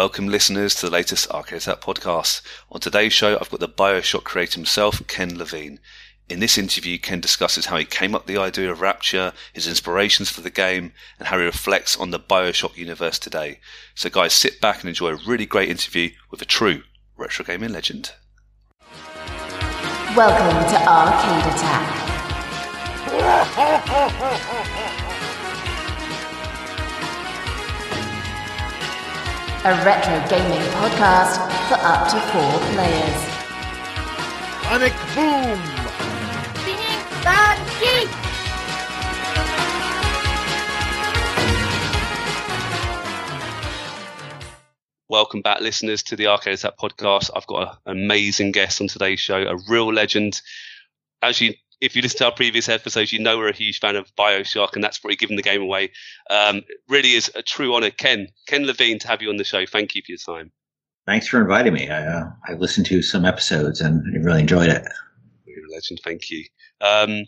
Welcome, listeners, to the latest Arcade Attack podcast. On today's show, I've got the Bioshock creator himself, Ken Levine. In this interview, Ken discusses how he came up with the idea of Rapture, his inspirations for the game, and how he reflects on the Bioshock universe today. So, guys, sit back and enjoy a really great interview with a true retro gaming legend. Welcome to Arcade Attack. A retro gaming podcast for up to four players. Sonic Boom! Big Bad Geek! Welcome back, listeners, to the Arcade Attack podcast. I've got an amazing guest on today's show, a real legend. As you, if you listen to our previous episodes, you know we're a huge fan of Bioshock, and that's probably given the game away. Um, really is a true honor, Ken, Ken Levine, to have you on the show. Thank you for your time. Thanks for inviting me. I, uh, I listened to some episodes and I really enjoyed it. You're a legend. Thank you. Um,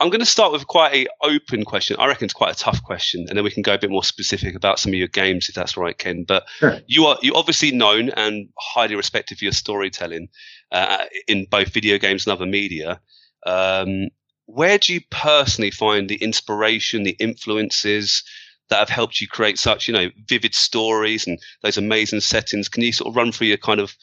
I'm going to start with quite a open question. I reckon it's quite a tough question, and then we can go a bit more specific about some of your games, if that's right, Ken. But Sure. you are you obviously known and highly respected for your storytelling uh, in both video games and other media. Um, where do you personally find the inspiration, the influences that have helped you create such, you know, vivid stories and those amazing settings? Can you sort of run through your kind of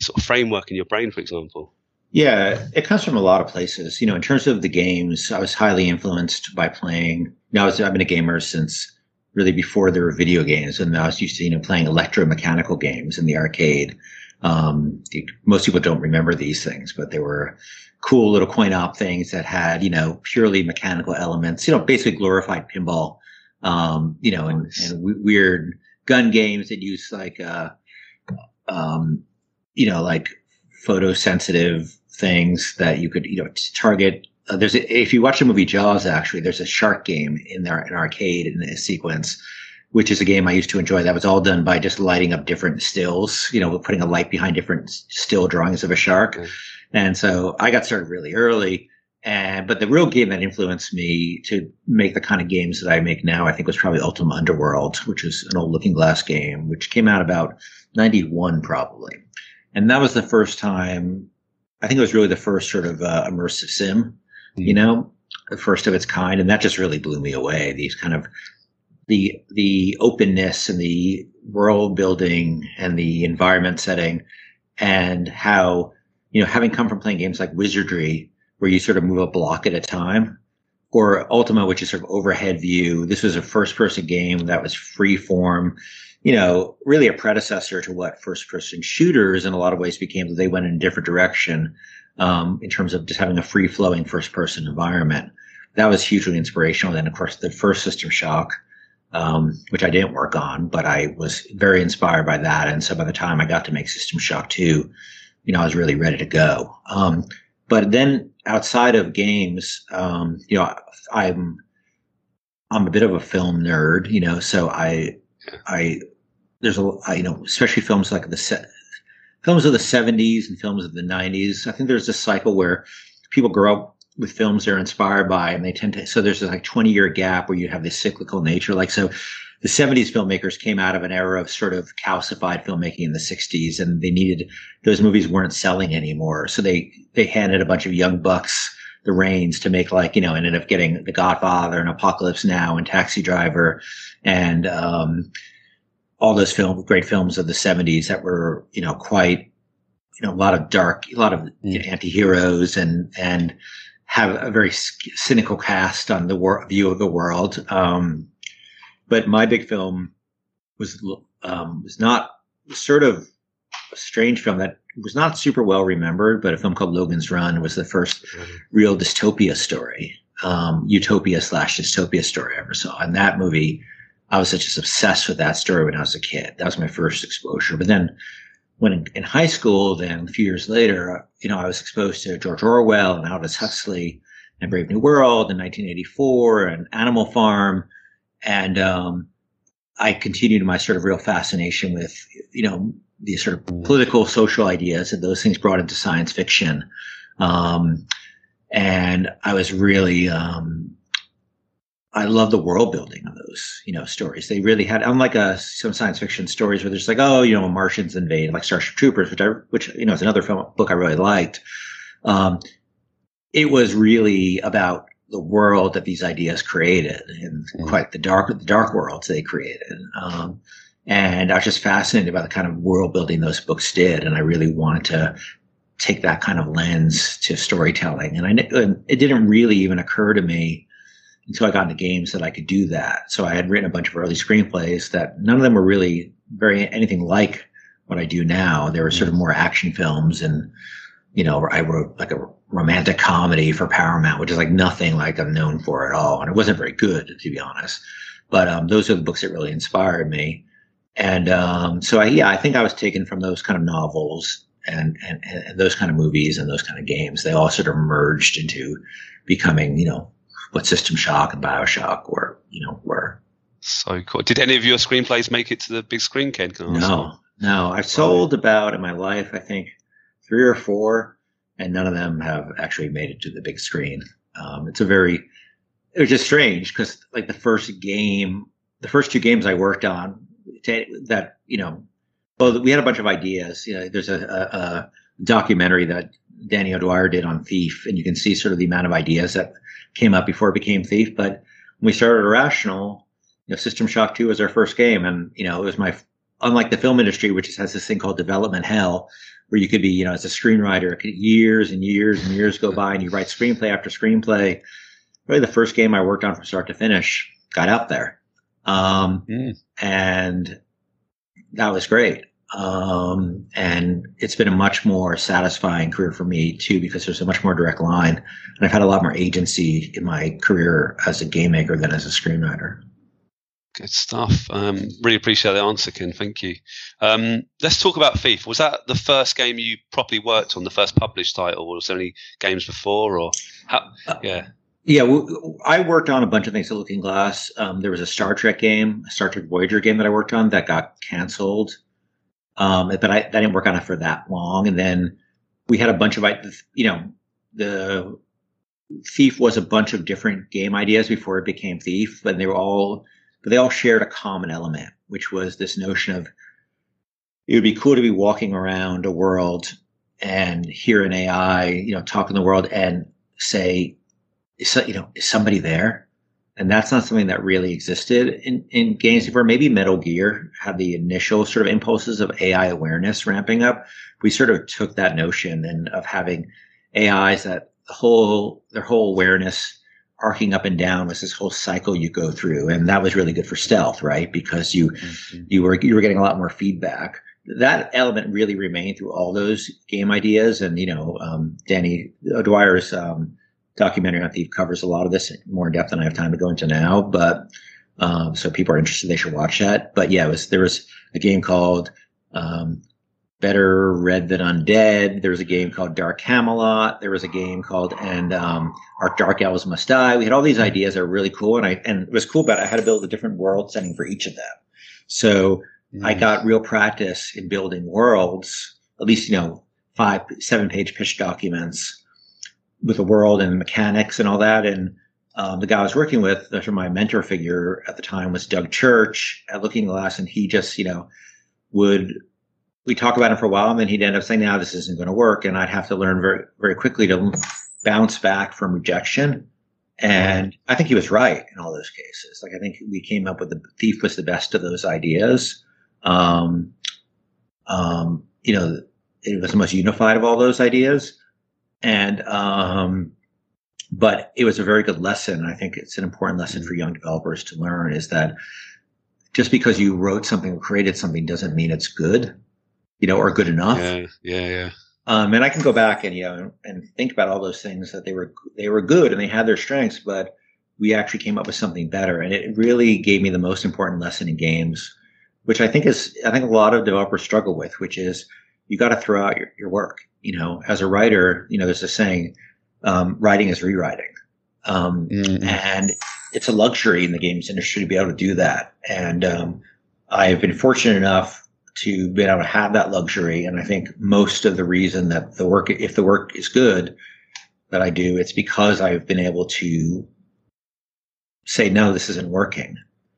sort of framework in your brain, for example? Yeah, it comes from a lot of places. You know, in terms of the games, I was highly influenced by playing. Know, I was, I've been a gamer since really before there were video games, and I was used to you know playing electromechanical games in the arcade. Um, most people don't remember these things, but they were cool little coin op things that had you know purely mechanical elements. You know, basically glorified pinball. Um, you know, and, and w- weird gun games that use like uh, um, you know, like photosensitive things that you could, you know, t- target. Uh, there's a, if you watch the movie Jaws, actually, there's a shark game in there, an arcade in a sequence, which is a game I used to enjoy. That was all done by just lighting up different stills, you know, putting a light behind different still drawings of a shark. Okay. And so I got started really early. And, but the real game that influenced me to make the kind of games that I make now, I think was probably Ultima Underworld, which is an old looking glass game, which came out about 91 probably. And that was the first time, I think it was really the first sort of uh, immersive sim, you know, the first of its kind. And that just really blew me away. These kind of, the, the openness and the world building and the environment setting and how, you know, having come from playing games like Wizardry, where you sort of move a block at a time, or Ultima, which is sort of overhead view. This was a first person game that was free form, you know, really a predecessor to what first person shooters in a lot of ways became. They went in a different direction um, in terms of just having a free flowing first person environment. That was hugely inspirational. Then, of course, the first System Shock, um, which I didn't work on, but I was very inspired by that. And so by the time I got to make System Shock 2, you know, I was really ready to go. Um, but then outside of games, um, you know, I'm I'm a bit of a film nerd, you know, so I I there's a I, you know, especially films like the se- films of the 70s and films of the 90s. I think there's this cycle where people grow up with films they're inspired by, and they tend to. So there's this like 20 year gap where you have this cyclical nature. Like so, the 70s filmmakers came out of an era of sort of calcified filmmaking in the 60s, and they needed those movies weren't selling anymore, so they they handed a bunch of young bucks the reins to make like you know ended up getting The Godfather and Apocalypse Now and Taxi Driver, and um, all those film great films of the 70s that were you know quite you know a lot of dark a lot of you know, anti-heroes and and have a very cynical cast on the wor- view of the world. Um but my big film was um was not sort of a strange film that was not super well remembered but a film called logan's run was the first real dystopia story um utopia slash dystopia story i ever saw and that movie I was just obsessed with that story when I was a kid. That was my first exposure. But then when in, in high school, then a few years later, you know, I was exposed to George Orwell and Aldous Huxley and Brave New World in 1984 and Animal Farm. And, um, I continued my sort of real fascination with, you know, these sort of political, social ideas and those things brought into science fiction. Um, and I was really, um, I love the world building of those, you know, stories. They really had, unlike a, some science fiction stories where there's like, oh, you know, Martians invade, like Starship Troopers, which I, which you know, is another film book I really liked. Um, it was really about the world that these ideas created, and mm. quite the dark, the dark worlds they created. Um, and I was just fascinated by the kind of world building those books did, and I really wanted to take that kind of lens to storytelling. And I, and it didn't really even occur to me until I got into games that I could do that. So I had written a bunch of early screenplays that none of them were really very anything like what I do now. They were sort of more action films and, you know, I wrote like a romantic comedy for Paramount, which is like nothing like I'm known for at all. And it wasn't very good, to be honest. But um, those are the books that really inspired me. And um, so, I, yeah, I think I was taken from those kind of novels and, and, and those kind of movies and those kind of games. They all sort of merged into becoming, you know, what System Shock and Bioshock were, you know, were. So cool. Did any of your screenplays make it to the big screen, Ken? No, no. I've sold about in my life, I think, three or four, and none of them have actually made it to the big screen. Um, it's a very, it was just strange because like the first game, the first two games I worked on, that you know, well, we had a bunch of ideas. You know, there's a, a, a documentary that Danny O'Dwyer did on Thief, and you can see sort of the amount of ideas that came up before it became Thief. But when we started Irrational, you know, System Shock 2 was our first game. And, you know, it was my, unlike the film industry, which has this thing called development hell, where you could be, you know, as a screenwriter, years and years and years go by and you write screenplay after screenplay. Really the first game I worked on from start to finish got out there. Um, mm. and that was great. Um, and it's been a much more satisfying career for me too, because there's a much more direct line. And I've had a lot more agency in my career as a game maker than as a screenwriter. Good stuff. Um, really appreciate the answer, Ken. Thank you. Um, let's talk about Thief. Was that the first game you properly worked on, the first published title, or was there any games before? Or how, uh, yeah. Yeah, well, I worked on a bunch of things at Looking Glass. Um, there was a Star Trek game, a Star Trek Voyager game that I worked on that got canceled. Um, but I, I didn't work on it for that long. And then we had a bunch of, you know, the Thief was a bunch of different game ideas before it became Thief, and they were all, but they all shared a common element, which was this notion of it would be cool to be walking around a world and hear an AI, you know, talk in the world and say, is, you know, is somebody there? and that's not something that really existed in, in games before. Maybe Metal Gear had the initial sort of impulses of AI awareness ramping up. We sort of took that notion and of having AIs that whole their whole awareness arcing up and down was this whole cycle you go through, and that was really good for stealth, right? Because you mm-hmm. you were you were getting a lot more feedback. That element really remained through all those game ideas, and you know, um, Danny O'Dwyer's um, documentary on Thief covers a lot of this more in depth than I have time to go into now. But um, so people are interested, they should watch that. But yeah, it was there was a game called um, Better Red Than Undead. There was a game called Dark Camelot. There was a game called and um, Our Dark Elves Must Die. We had all these ideas that were really cool, and I and it was cool about it. I had to build a different world setting for each of them. So mm-hmm. I got real practice in building worlds. At least you know five, seven page pitch documents with the world and mechanics and all that. And um, the guy I was working with, that's my mentor figure at the time, was Doug Church at Looking Glass, and he just, you know, would we talk about him for a while, and then he'd end up saying, "Now this isn't going to work," and I'd have to learn very, very quickly to bounce back from rejection. And I think he was right in all those cases. Like I think we came up with the thief was the best of those ideas. Um, um, you know, it was the most unified of all those ideas. And, um, but it was a very good lesson. I think it's an important lesson for young developers to learn is that just because you wrote something or created something doesn't mean it's good, you know, or good enough. Yeah, yeah, yeah. Um, and I can go back and you know and think about all those things that they were they were good and they had their strengths, but we actually came up with something better. And it really gave me the most important lesson in games, which I think is I think a lot of developers struggle with, which is you got to throw out your, your work you know, as a writer, you know, there's a saying, um, writing is rewriting. Um, mm-hmm. and it's a luxury in the games industry to be able to do that. And, um, I've been fortunate enough to be able to have that luxury. And I think most of the reason that the work, if the work is good that I do, it's because I've been able to say no, this isn't working,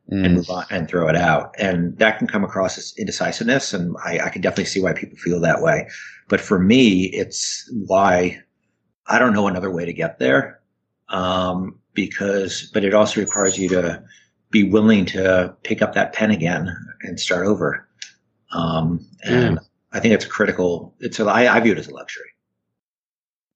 and Mm. move on and throw it out. And that can come across as indecisiveness, and I, I can definitely see why people feel that way. But for me, it's why I don't know another way to get there, um, because but it also requires you to be willing to pick up that pen again and start over. Um, and I think it's critical. It's a, I, I view it as a luxury.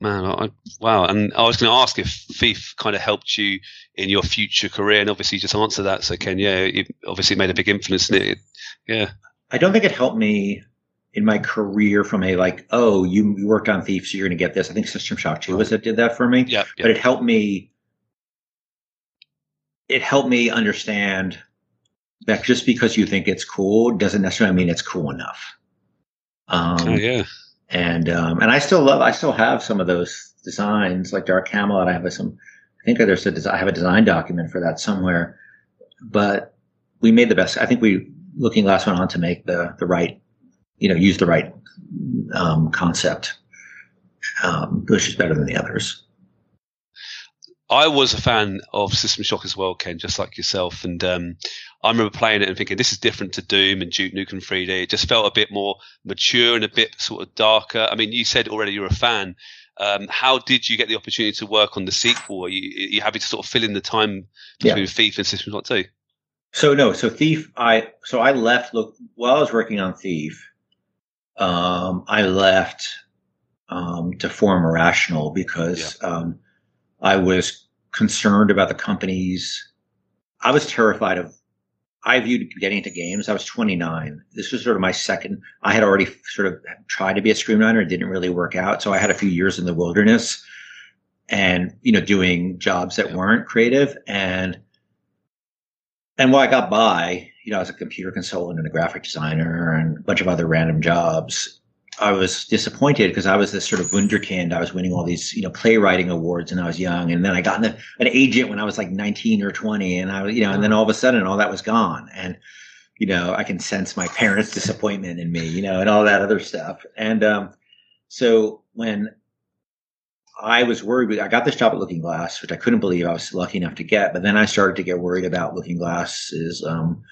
Man, I, wow. And I was going to ask if Thief kind of helped you in your future career, and obviously you just answered that. So, Ken, yeah, it obviously made a big influence in it. Yeah. I don't think it helped me in my career from a like, oh, you, you worked on Thief, so you're going to get this. I think System Shock 2 was that did that for me. Yeah. But it helped me. It helped me understand that just because you think it's cool doesn't necessarily mean it's cool enough. Um, oh, yeah. and um, and I still love. I still have some of those designs, like Dark Camelot. I have some. I think there's a. I have a design document for that somewhere. But we made the best. I think we Looking Glass went on to make the the right, you know, use the right um, concept, um, which is better than the others. I was a fan of System Shock as well, Ken, just like yourself. And um, I remember playing it and thinking, this is different to Doom and Duke Nukem 3D. It just felt a bit more mature and a bit sort of darker. I mean, you said already you're a fan. Um, how did you get the opportunity to work on the sequel? Are you, are you happy to sort of fill in the time between Yeah. Thief and System Shock 2? So no, so Thief. I so I left. Look, while I was working on Thief, um, I left um, to form Irrational because um, I was concerned about the companies. I was terrified of. I viewed getting into games. I was 29. This was sort of my second. I had already sort of tried to be a screenwriter. It didn't really work out. So I had a few years in the wilderness, and you know, doing jobs that weren't creative and and while I got by, you know, as a computer consultant and a graphic designer and a bunch of other random jobs, I was disappointed because I was this sort of wunderkind. I was winning all these, you know, playwriting awards when I was young, and then I got an, an agent when I was like 19 or 20, and I, was, you know, and then all of a sudden, all that was gone, and you know, I can sense my parents' disappointment in me, you know, and all that other stuff. And um, so when I was worried. I got this job at Looking Glass, which I couldn't believe I was lucky enough to get. But then I started to get worried about Looking Glass's um,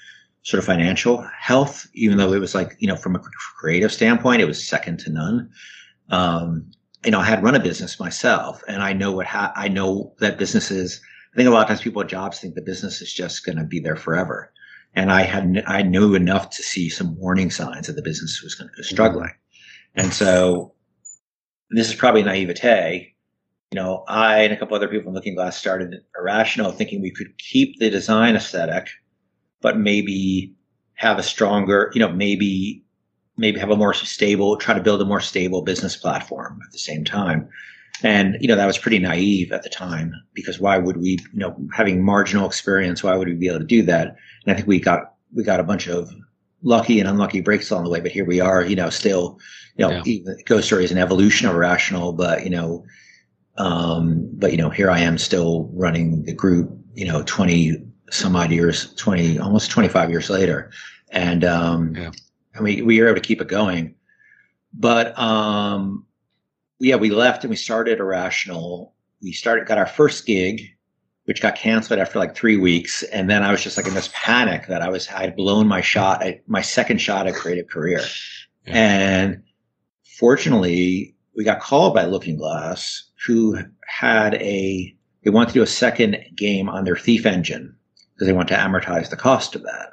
sort of financial health, even though it was like, you know, from a creative standpoint, it was second to none. Um, you know, I had run a business myself, and I know what ha- I know that businesses. I think a lot of times people at jobs think the business is just going to be there forever, and I had I knew enough to see some warning signs that the business was going to was struggling, and so this is probably naivete you know, I and a couple other people from Looking Glass started Irrational, thinking we could keep the design aesthetic, but maybe have a stronger, you know, maybe maybe have a more stable, try to build a more stable business platform at the same time. And you know, that was pretty naive at the time because why would we, you know, having marginal experience, why would we be able to do that? And I think we got we got a bunch of lucky and unlucky breaks along the way, but here we are, you know, still, you know, Yeah. even Ghost Story is an evolution of Irrational, but you know, um, but you know, here I am still running the group, you know, 20 some odd years, 20, almost 25 years later. And, um, Yeah. and we, we were able to keep it going. But, um, yeah, we left and we started Irrational. We started, got our first gig, which got canceled after like three weeks. And then I was just like in this panic that I was, I had blown my shot at my second shot at creative career. Yeah. And fortunately, we got called by Looking Glass, who had a they wanted to do a second game on their Thief engine because they want to amortize the cost of that.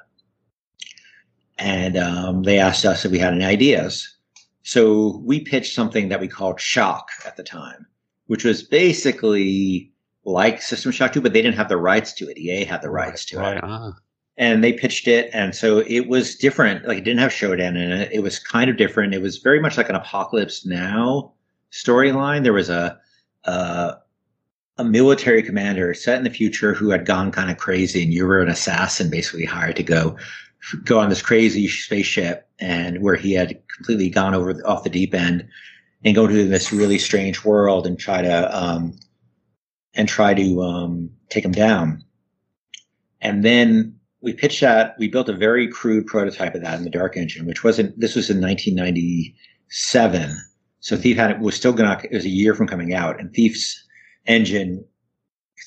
And um, they asked us if we had any ideas. So we pitched something that we called Shock at the time, which was basically like System Shock 2, but they didn't have the rights to it. EA had the rights to it Right. Ah. and they pitched it and so it was different like it didn't have Shodan in it it was kind of different it was very much like an apocalypse now storyline there was a a, a military commander set in the future who had gone kind of crazy and you were an assassin basically hired to go go on this crazy spaceship and where he had completely gone over off the deep end and go to this really strange world and try to um and try to um take him down and then we pitched that. We built a very crude prototype of that in the Dark Engine, which wasn't. This was in 1997, so Thief had it was still gonna. It was a year from coming out, and Thief's engine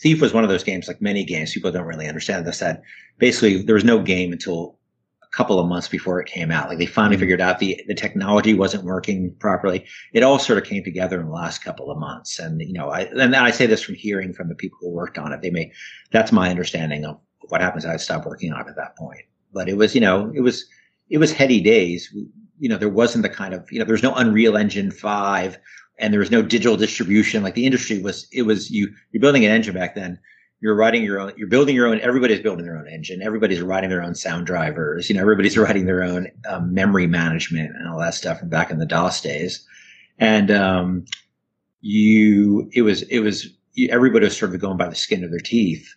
Thief was one of those games, like many games, people don't really understand this. That basically there was no game until a couple of months before it came out. Like they finally mm-hmm. figured out the the technology wasn't working properly. It all sort of came together in the last couple of months. And you know, I and I say this from hearing from the people who worked on it. They may that's my understanding of what happens. I stopped working on it at that point. But it was, you know, it was it was heady days. You know, there wasn't the kind of you know, there's no Unreal Engine five and there was no digital distribution. Like the industry was, it was you. You're building an engine back then. You're writing your own. You're building your own. Everybody's building their own engine. Everybody's writing their own sound drivers. You know, everybody's writing their own um, memory management and all that stuff from back in the DOS days. And um, you, it was, it was. Everybody was sort of going by the skin of their teeth.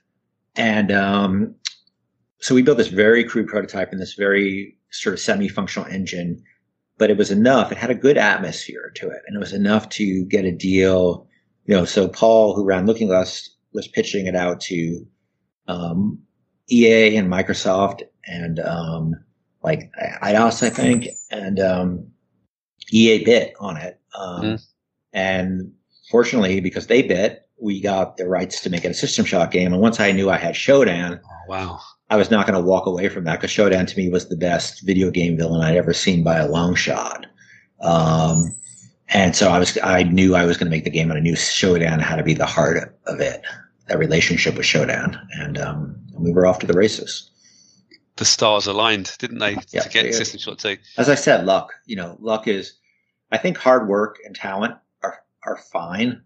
And um, so we built this very crude prototype in this very sort of semi-functional engine but it was enough. It had a good atmosphere to it, and it was enough to get a deal. You know, so Paul, who ran Looking Glass, was pitching it out to um, EA and Microsoft and um, like Eidos, I think, and um, EA bit on it. Um, mm. And fortunately, because they bit, we got the rights to make it a System Shock game. And once I knew I had Shodan, oh, wow, I was not going to walk away from that because Shodan to me was the best video game villain I'd ever seen by a long shot. Um, and so I was, I knew I was going to make the game, and I knew Shodan had to be the heart of it. That relationship with Shodan, and um, we were off to the races. The stars aligned, didn't they, yeah, to get yeah. System Shock Two? As I said, luck. You know, luck is. I think hard work and talent are are fine.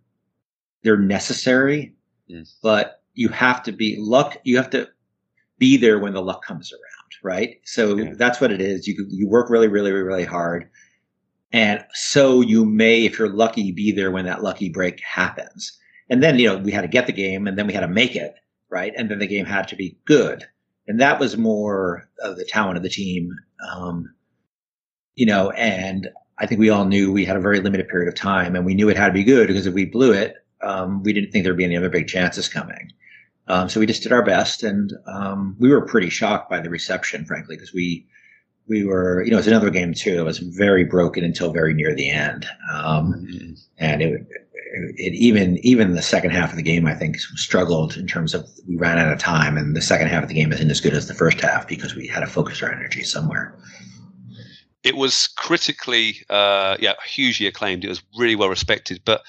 They're necessary, mm. but you have to be luck. You have to be there when the luck comes around, right? So yeah. that's what it is. You you work really, really, really hard, and so you may, if you're lucky, be there when that lucky break happens. And then you know we had to get the game, and then we had to make it right, and then the game had to be good, and that was more of the talent of the team, um, you know. And I think we all knew we had a very limited period of time, and we knew it had to be good because if we blew it, um, we didn't think there'd be any other big chances coming. Um, so we just did our best, and um, we were pretty shocked by the reception, frankly, because we we were, you know, it's another game too. It was very broken until very near the end, um, mm-hmm. and it, it even even the second half of the game, I think, struggled in terms of we ran out of time, and the second half of the game isn't as good as the first half because we had to focus our energy somewhere. It was critically, uh, yeah, hugely acclaimed. It was really well respected, but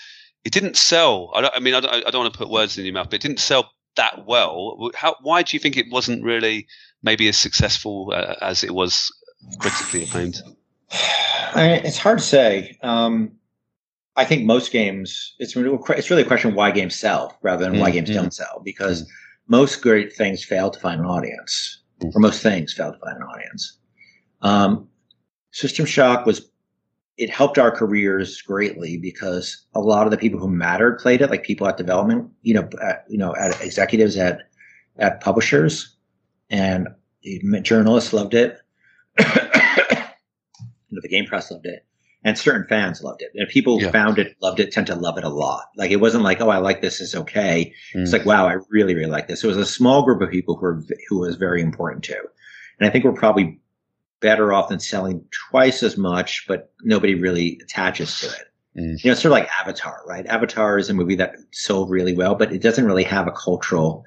it didn't sell. I, I mean, I don't, I don't want to put words in your mouth, but it didn't sell that well. How, why do you think it wasn't really maybe as successful uh, as it was critically acclaimed? I mean, it's hard to say. Um, I think most games, it's it's really a question why games sell rather than mm-hmm. why games mm-hmm. don't sell because mm-hmm. most great things fail to find an audience, mm-hmm. or most things fail to find an audience. Um, System Shock was it helped our careers greatly because a lot of the people who mattered played it, like people at development, you know, at, you know, at executives at at publishers, and journalists loved it. you know, the game press loved it, and certain fans loved it. And people who yeah. found it, loved it, tend to love it a lot. Like it wasn't like, oh, I like this, it's okay. Mm. It's like, wow, I really, really like this. It was a small group of people who were who was very important to, and I think we're probably better off than selling twice as much, but nobody really attaches to it. Mm. You know, it's sort of like Avatar, right? Avatar is a movie that sold really well, but it doesn't really have a cultural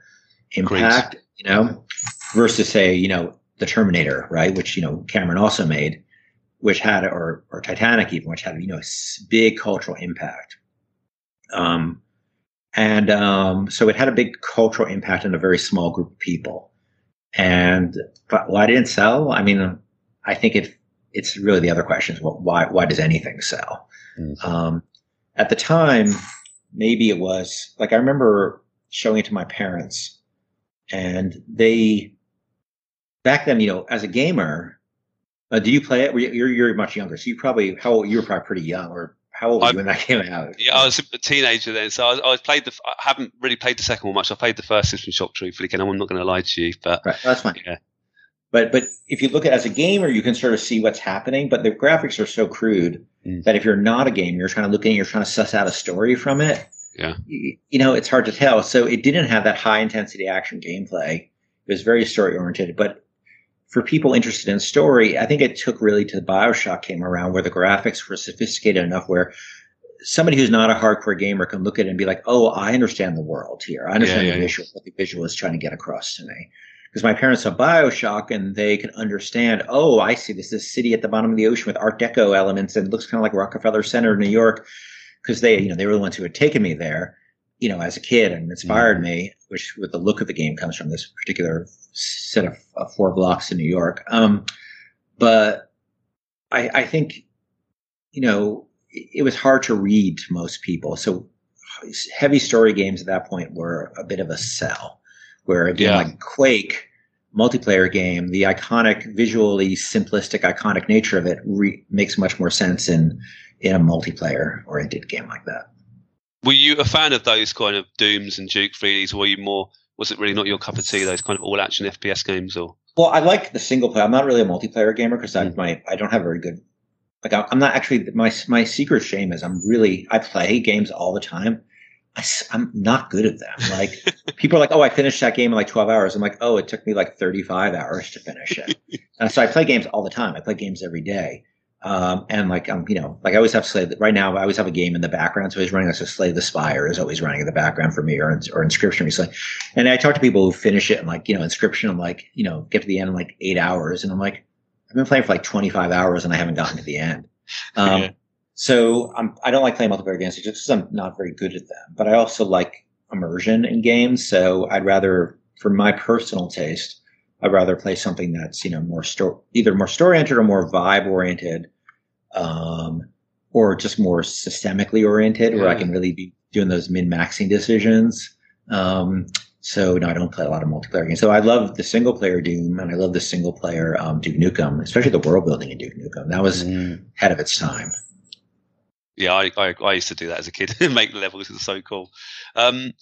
impact, Great. you know, versus say, you know, the Terminator, right? Which, you know, Cameron also made, which had, or, or Titanic even, which had, you know, a big cultural impact. Um, and, um, so it had a big cultural impact on a very small group of people. And but why didn't sell? I mean, I think it it's really the other question is well, why why does anything sell? Mm-hmm. Um, at the time, maybe it was like I remember showing it to my parents, and they back then, you know, as a gamer, uh, do you play it? You're you're much younger, so you probably how old, you were probably pretty young, or how old were you when that came out? Yeah, I was a teenager then, so I, I played the. I haven't really played the second one much. I played the first System Shock truthfully, and I'm not going to lie to you, but right, that's fine. Yeah. But but if you look at it as a gamer, you can sort of see what's happening. But the graphics are so crude mm. that if you're not a gamer, you're trying to look it, you're trying to suss out a story from it. Yeah. You, you know, it's hard to tell. So it didn't have that high intensity action gameplay. It was very story oriented. But for people interested in story, I think it took really to the Bioshock came around where the graphics were sophisticated enough where somebody who's not a hardcore gamer can look at it and be like, "Oh, I understand the world here. I understand Yeah, the yeah, visual, what the visual is trying to get across to me." Because my parents saw Bioshock and they can understand. Oh, I see. This is a city at the bottom of the ocean with Art Deco elements and it looks kind of like Rockefeller Center in New York. Because they, you know, they were the ones who had taken me there, you know, as a kid and inspired me. Which, with the look of the game, comes from this particular set of, of four blocks in New York. Um, but I, I think, you know, it it was hard to read to most people. So heavy story games at that point were a bit of a sell. Where a game Yeah. like Quake, multiplayer game, the iconic, visually simplistic, iconic nature of it re- makes much more sense in in a multiplayer oriented game like that. Were you a fan of those kind of Dooms and Duke 3Ds? Or were you more? Was it really not your cup of tea? Those kind of all action FPS games, or Well, I like the single player. I'm not really a multiplayer gamer because I Mm. my I don't have very good. Like I'm not actually my my secret shame is I'm really I play games all the time. I, am not good at them. Like people are like, oh, I finished that game in like 12 hours. I'm like, oh, it took me like 35 hours to finish it. and so I play games all the time. I play games every day. Um, and like I'm, you know, like I always have Slay. The right now, I always have a game in the background. So he's running. So Slay the Spire is always running in the background for me, or or Inscription recently. And I talk to people who finish it and like, you know, Inscription. I'm like, you know, get to the end in like eight hours, and I'm like, I've been playing for like 25 hours and I haven't gotten to the end. Um, Yeah. So I'm, I don't like playing multiplayer games just because I'm not very good at them. But I also like immersion in games. So I'd rather, for my personal taste, I'd rather play something that's you know more story, either more story oriented or more vibe oriented, um, or just more systemically oriented, where I can really be doing those min maxing decisions. Um, so no, I don't play a lot of multiplayer games. So I love the single player Doom and I love the single player um, Duke Nukem, especially the world building in Duke Nukem. That was ahead of its time. Yeah, I, I, I used to do that as a kid. Make the levels it's so cool. Um,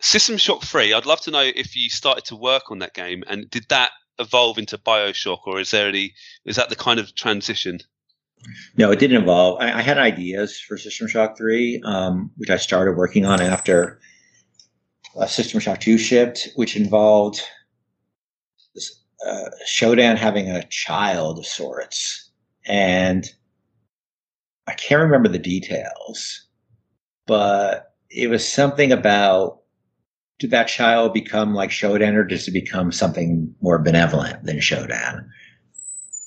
System Shock Three. I'd love to know if you started to work on that game, and did that evolve into Bioshock, or is there any? Is that the kind of transition? No, it didn't evolve. I, I had ideas for System Shock 3, um, which I started working on after uh, System Shock 2 shipped, which involved this, uh, Shodan having a child of sorts. And I can't remember the details, but it was something about did that child become like Shodan or does it become something more benevolent than Shodan?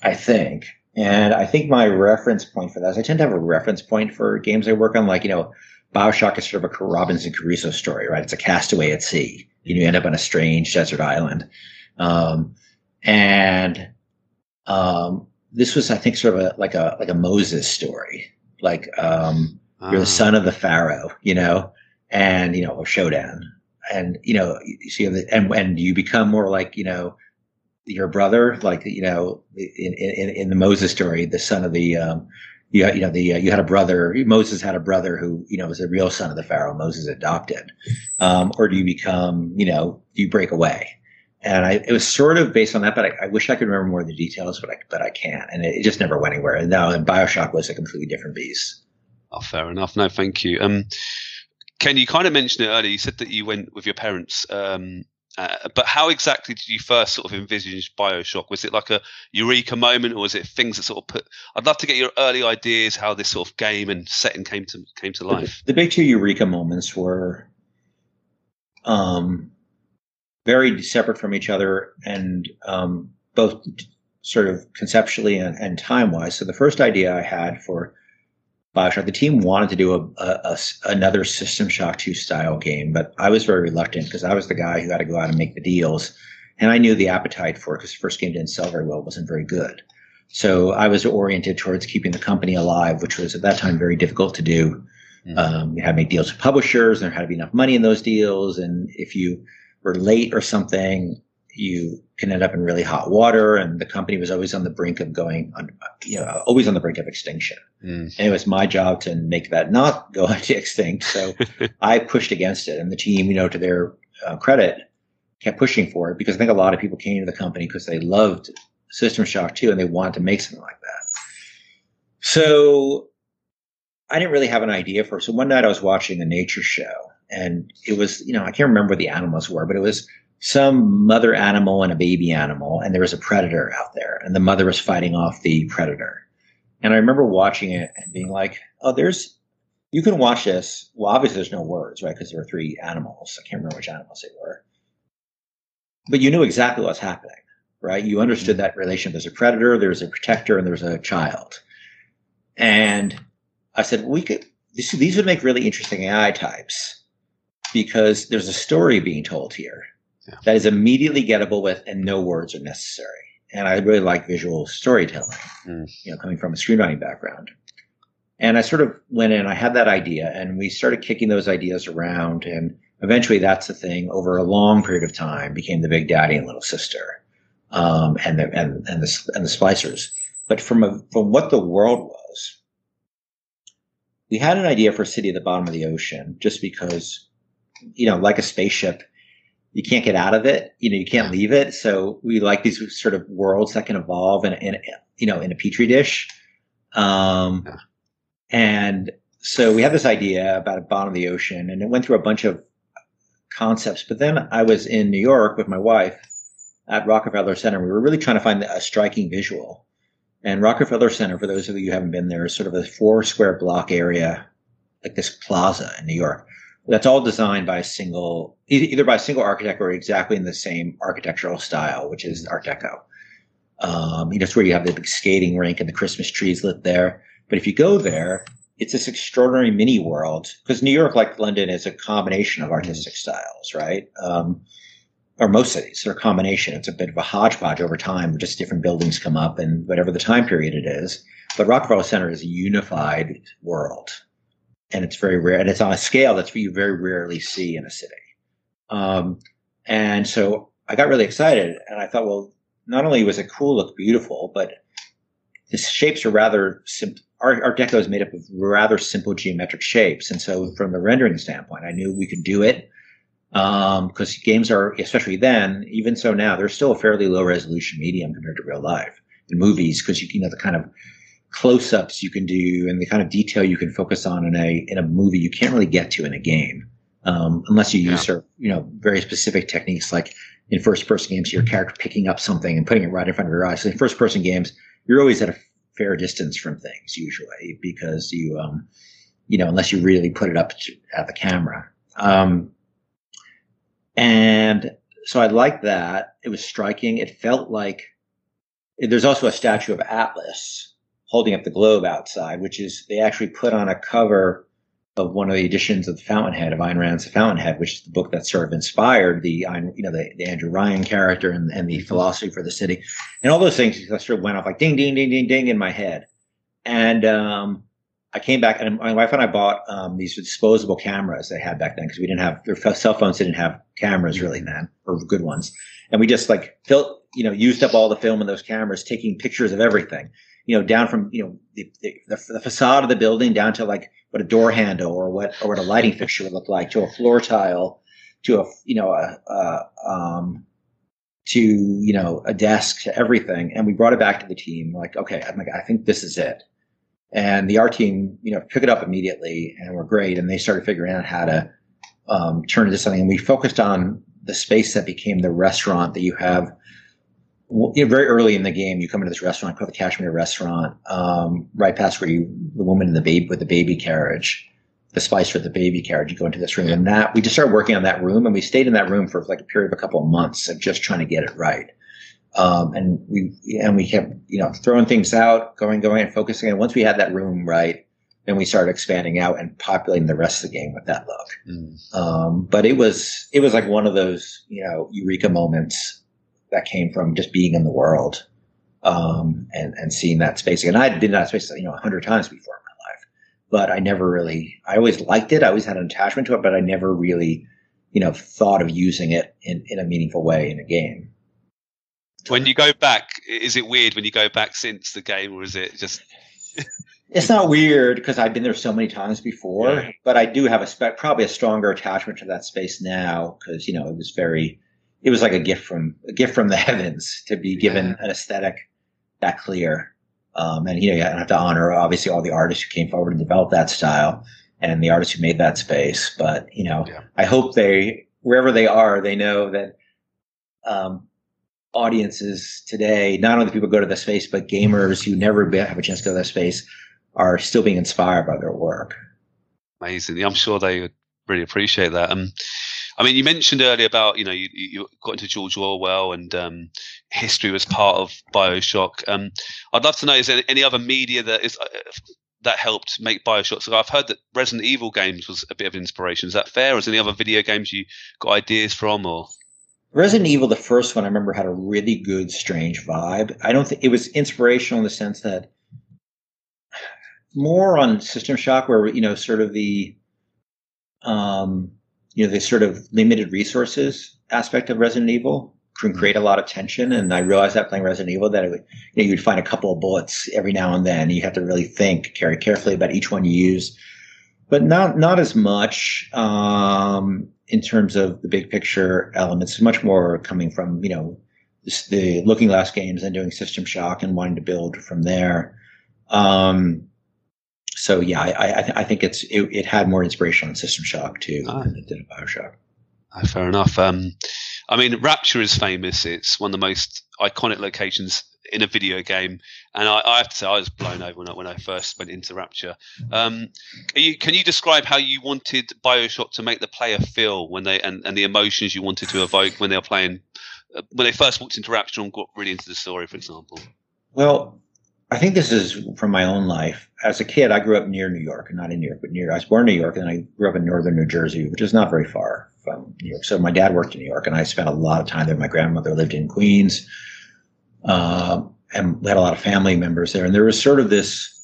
I think. And I think my reference point for that is I tend to have a reference point for games I work on, like, you know, Bioshock is sort of a Robinson Crusoe story, right? It's a castaway at sea. You, you end up on a strange desert island. Um, and um, this was, I think, sort of a like a like a Moses story. Like um, you're the Ah. son of the Pharaoh, you know, and you know, a Shodan. And you know, you see the and and you become more like, you know, your brother, like you know, in in, in the Moses story, the son of the um, you you know the uh, you had a brother. Moses had a brother who you know was the real son of the Pharaoh. Moses adopted, um, or do you become you know do you break away? And I, it was sort of based on that, but I, I wish I could remember more of the details, but I but I can't, and it, it just never went anywhere. And now, and Bioshock was a completely different beast. Oh, fair enough. No, thank you. Um, Ken, you kind of mentioned it earlier. You said that you went with your parents. Um, uh, but how exactly did you first sort of envisage Bioshock? Was it like a eureka moment, or was it things that sort of put? I'd love to get your early ideas how this sort of game and setting came to came to life. The big two eureka moments were um, very separate from each other and um, both sort of conceptually and, and time wise. So the first idea I had for Bioshock, the team wanted to do a, a- a another System Shock 2 style game, but I was very reluctant because I was the guy who had to go out and make the deals. And I knew the appetite for it because the first game didn't sell very well, wasn't very good. So I was oriented towards keeping the company alive, which was at that time very difficult to do. Mm. Um, you had to make deals with publishers, and there had to be enough money in those deals. And if you were late or something, you can end up in really hot water. And the company was always on the brink of going, on, you know, always on the brink of extinction. Mm. And it was my job to make that not go extinct. So I pushed against it, and the team, you know, to their uh, credit, kept pushing for it because I think a lot of people came to the company because they loved System Shock 2 and they wanted to make something like that. So I didn't really have an idea for it. So one night I was watching a nature show and it was, you know, I can't remember what the animals were, but it was some mother animal and a baby animal, and there was a predator out there, and the mother was fighting off the predator. And I remember watching it and being like, oh, there's you can watch this. Well, obviously there's no words, right? Because there were three animals. I can't remember which animals they were, but you knew exactly what's happening, right? You understood mm-hmm. that relation. There's a predator, there's a protector, and there's a child. And I said we could. This, these would make really interesting AI types because there's a story being told here Yeah. that is immediately gettable with, and no words are necessary. And I really like visual storytelling, Mm. you know, coming from a screenwriting background. And I sort of went in, I had that idea, and we started kicking those ideas around. And eventually, that's the thing over a long period of time became the Big Daddy and Little Sister, um, and the and and the and the Splicers. But from a, from what the world was, we had an idea for a city at the bottom of the ocean, just because, you know, like a spaceship, you can't get out of it. You know, you can't leave it. So we like these sort of worlds that can evolve in, in you know, in a petri dish. Um, Yeah. and so we had this idea about a bottom of the ocean and it went through a bunch of concepts. But then I was in New York with my wife at Rockefeller Center. We were really trying to find a striking visual. And Rockefeller Center, for those of you who haven't been there, is sort of a four square block area, like this plaza in New York. That's all designed by a single, either by a single architect or exactly in the same architectural style, which is Art Deco. Um, you know, it's where you have the big skating rink and the Christmas trees lit there. But if you go there, it's this extraordinary mini world because New York, like London, is a combination of artistic styles, right? Um, or most cities, they're a combination. It's a bit of a hodgepodge over time. Just different buildings come up and whatever the time period it is. But Rockefeller Center is a unified world, and it's very rare, and it's on a scale that's what you very rarely see in a city. Um, and so I got really excited, and I thought, well, not only was it cool, look beautiful, but the shapes are rather simple. Art, Art Deco is made up of rather simple geometric shapes, and so from the rendering standpoint, I knew we could do it because games are, especially then, even so now, they're still a fairly low resolution medium compared to real life. In movies, because you, you know the kind of close-ups you can do and the kind of detail you can focus on in a in a movie, you can't really get to in a game um, unless you use sort of, you know very specific techniques like in first-person games, your character picking up something and putting it right in front of your eyes. So in first-person games, you're always at a fair distance from things usually because you um, you know unless you really put it up to, at the camera. Um, and so I liked that. It was striking. It felt like there's also a statue of Atlas holding up the globe outside, which is they actually put on a cover of one of the editions of the Fountainhead of Ayn Rand's The Fountainhead, which is the book that sort of inspired the you know the, the Andrew Ryan character and, and the philosophy for the city, and all those things sort of went off like ding ding ding ding ding in my head, and um, I came back and my wife and I bought um, these disposable cameras they had back then because we didn't have their cell phones didn't have cameras really then or good ones, and we just like filled you know used up all the film in those cameras, taking pictures of everything, you know, down from you know the, the, the facade of the building down to like what a door handle or what or what a lighting fixture would look like to a floor tile to a you know a, a um to you know a desk to everything. And we brought it back to the team like okay i'm like i think this is it. And the art team you know took it up immediately and were great and they started figuring out how to um, turn it into something. And we focused on the space that became the restaurant that you have well, you know, very early in the game, you come into this restaurant called the Kashmir Restaurant, um, right past where you, the woman in the baby with the baby carriage, the Splicer the baby carriage. You go into this room, and that we just started working on that room, and we stayed in that room for like a period of a couple of months of just trying to get it right. Um, and we and we kept you know throwing things out, going, going, and focusing. And once we had that room right, then we started expanding out and populating the rest of the game with that look. Mm. Um, but it was it was like one of those you know eureka moments that came from just being in the world um, and and seeing that space. And I had been in that space you know a hundred times before in my life, but I never really. I always liked it. I always had an attachment to it, but I never really you know thought of using it in in a meaningful way in a game. When you go back, is it weird when you go back since the game, or is it just It's not weird because I've been there so many times before, Yeah. but I do have a spe- probably a stronger attachment to that space now because you know it was very, it was like a gift from a gift from the heavens to be given an aesthetic that clear. Um, and you know, you have to honor obviously all the artists who came forward and developed that style and the artists who made that space. But you know, Yeah. I hope they wherever they are, they know that um, audiences today, not only people go to the space, but gamers who never be- have a chance to go to that space are still being inspired by their work. Amazing. I'm sure they would really appreciate that. Um, I mean, you mentioned earlier about you know you, you got into George Orwell and um, history was part of Bioshock. Um, I'd love to know is there any other media that is uh, that helped make Bioshock? So I've heard that Resident Evil games was a bit of inspiration. Is that fair? Or is there any other video games you got ideas from or? Resident Evil, the first one, I remember had a really good, strange vibe. I don't think it was inspirational in the sense that more on System Shock, where you know, sort of the um, you know, the sort of limited resources aspect of Resident Evil can create a lot of tension. And I realized that playing Resident Evil that it would, you know, you'd find a couple of bullets every now and then. You have to really think, carry carefully about each one you use, but not not as much um, in terms of the big picture elements. Much more coming from you know the Looking Glass games and doing System Shock and wanting to build from there. Um, so yeah, I, I, I think it's it, it, had more inspiration on System Shock too ah. than it did Bioshock. Ah, fair enough. Um, I mean, Rapture is famous. It's one of the most iconic locations in a video game, and I, I have to say I was blown over when I, when I first went into Rapture. Um, can you can you describe how you wanted Bioshock to make the player feel when they and, and the emotions you wanted to evoke when they were playing uh, when they first walked into Rapture and got really into the story, for example? Well, I think this is from my own life. As a kid, I grew up near New York, not in New York, but near. I was born in New York, and I grew up in northern New Jersey, which is not very far from New York. So my dad worked in New York, and I spent a lot of time there. My grandmother lived in Queens, uh, and we had a lot of family members there. And there was sort of this.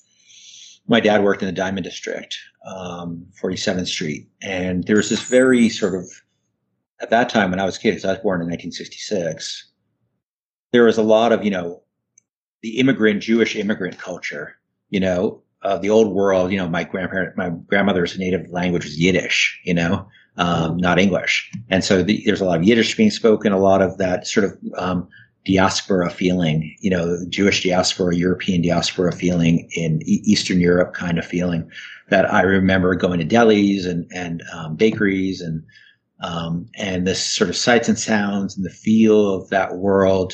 My dad worked in the Diamond District, um, 47th Street, and there was this very sort of at that time when I was a kid, because I was born in 1966. There was a lot of you know the immigrant Jewish immigrant culture, you know, of the old world. You know, my grandparent, my grandmother's native language was Yiddish, you know, um, not English, and so the, there's a lot of Yiddish being spoken, a lot of that sort of um, diaspora feeling, you know, Jewish diaspora, European diaspora feeling in Eastern Europe kind of feeling that I remember going to delis and and um, bakeries and um, and this sort of sights and sounds and the feel of that world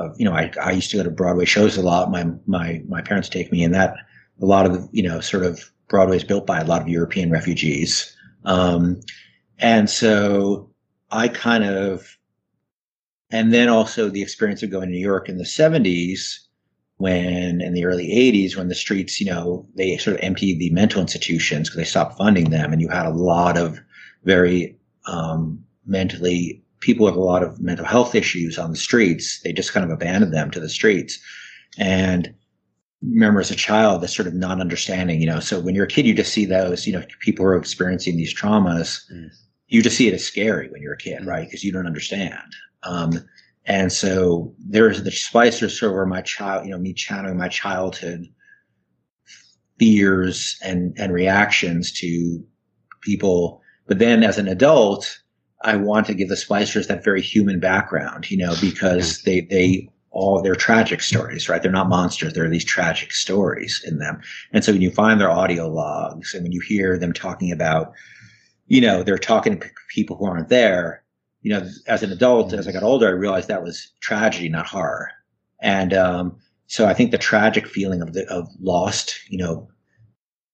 of you know I, I used to go to Broadway shows a lot. My my my parents take me, and that a lot of you know sort of Broadway is built by a lot of European refugees, um, and so I kind of and then also the experience of going to New York in the 70s when in the early 80s when the streets you know they sort of emptied the mental institutions because they stopped funding them and you had a lot of very um, mentally people with a lot of mental health issues on the streets. They just kind of abandoned them to the streets. And remember as a child, this sort of non understanding, you know, so when you're a kid, you just see those, you know, people who are experiencing these traumas. Mm. You just see it as scary when you're a kid, right? Because you don't understand. Um, and so there's the Splicers sort of were my child, you know, me channeling my childhood fears and, and reactions to people. But then as an adult, I want to give the Splicers that very human background, you know, because they they all they're tragic stories, right? They're not monsters. There are these tragic stories in them. And so when you find their audio logs and when you hear them talking about, you know, they're talking to people who aren't there, you know, as an adult, as I got older, I realized that was tragedy, not horror. And um, so I think the tragic feeling of the of lost, you know,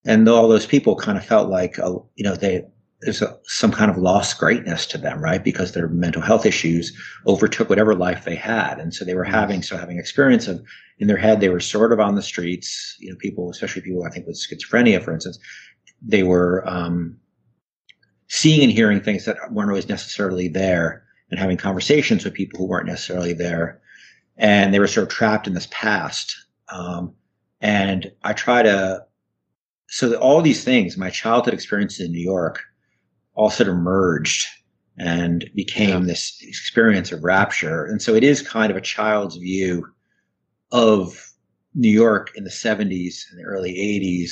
and all those people kind of felt like, uh, you know, they there's a, some kind of lost greatness to them, right? Because their mental health issues overtook whatever life they had. And so they were having, so having experience of in their head, they were sort of on the streets, you know, people, especially people, I think with schizophrenia, for instance, they were, um, seeing and hearing things that weren't always necessarily there and having conversations with people who weren't necessarily there. And they were sort of trapped in this past. Um, and I try to, so all these things, my childhood experiences in New York, all sort of merged and became yeah. this experience of rapture. And so it is kind of a child's view of New York in the 70s and the early 80s.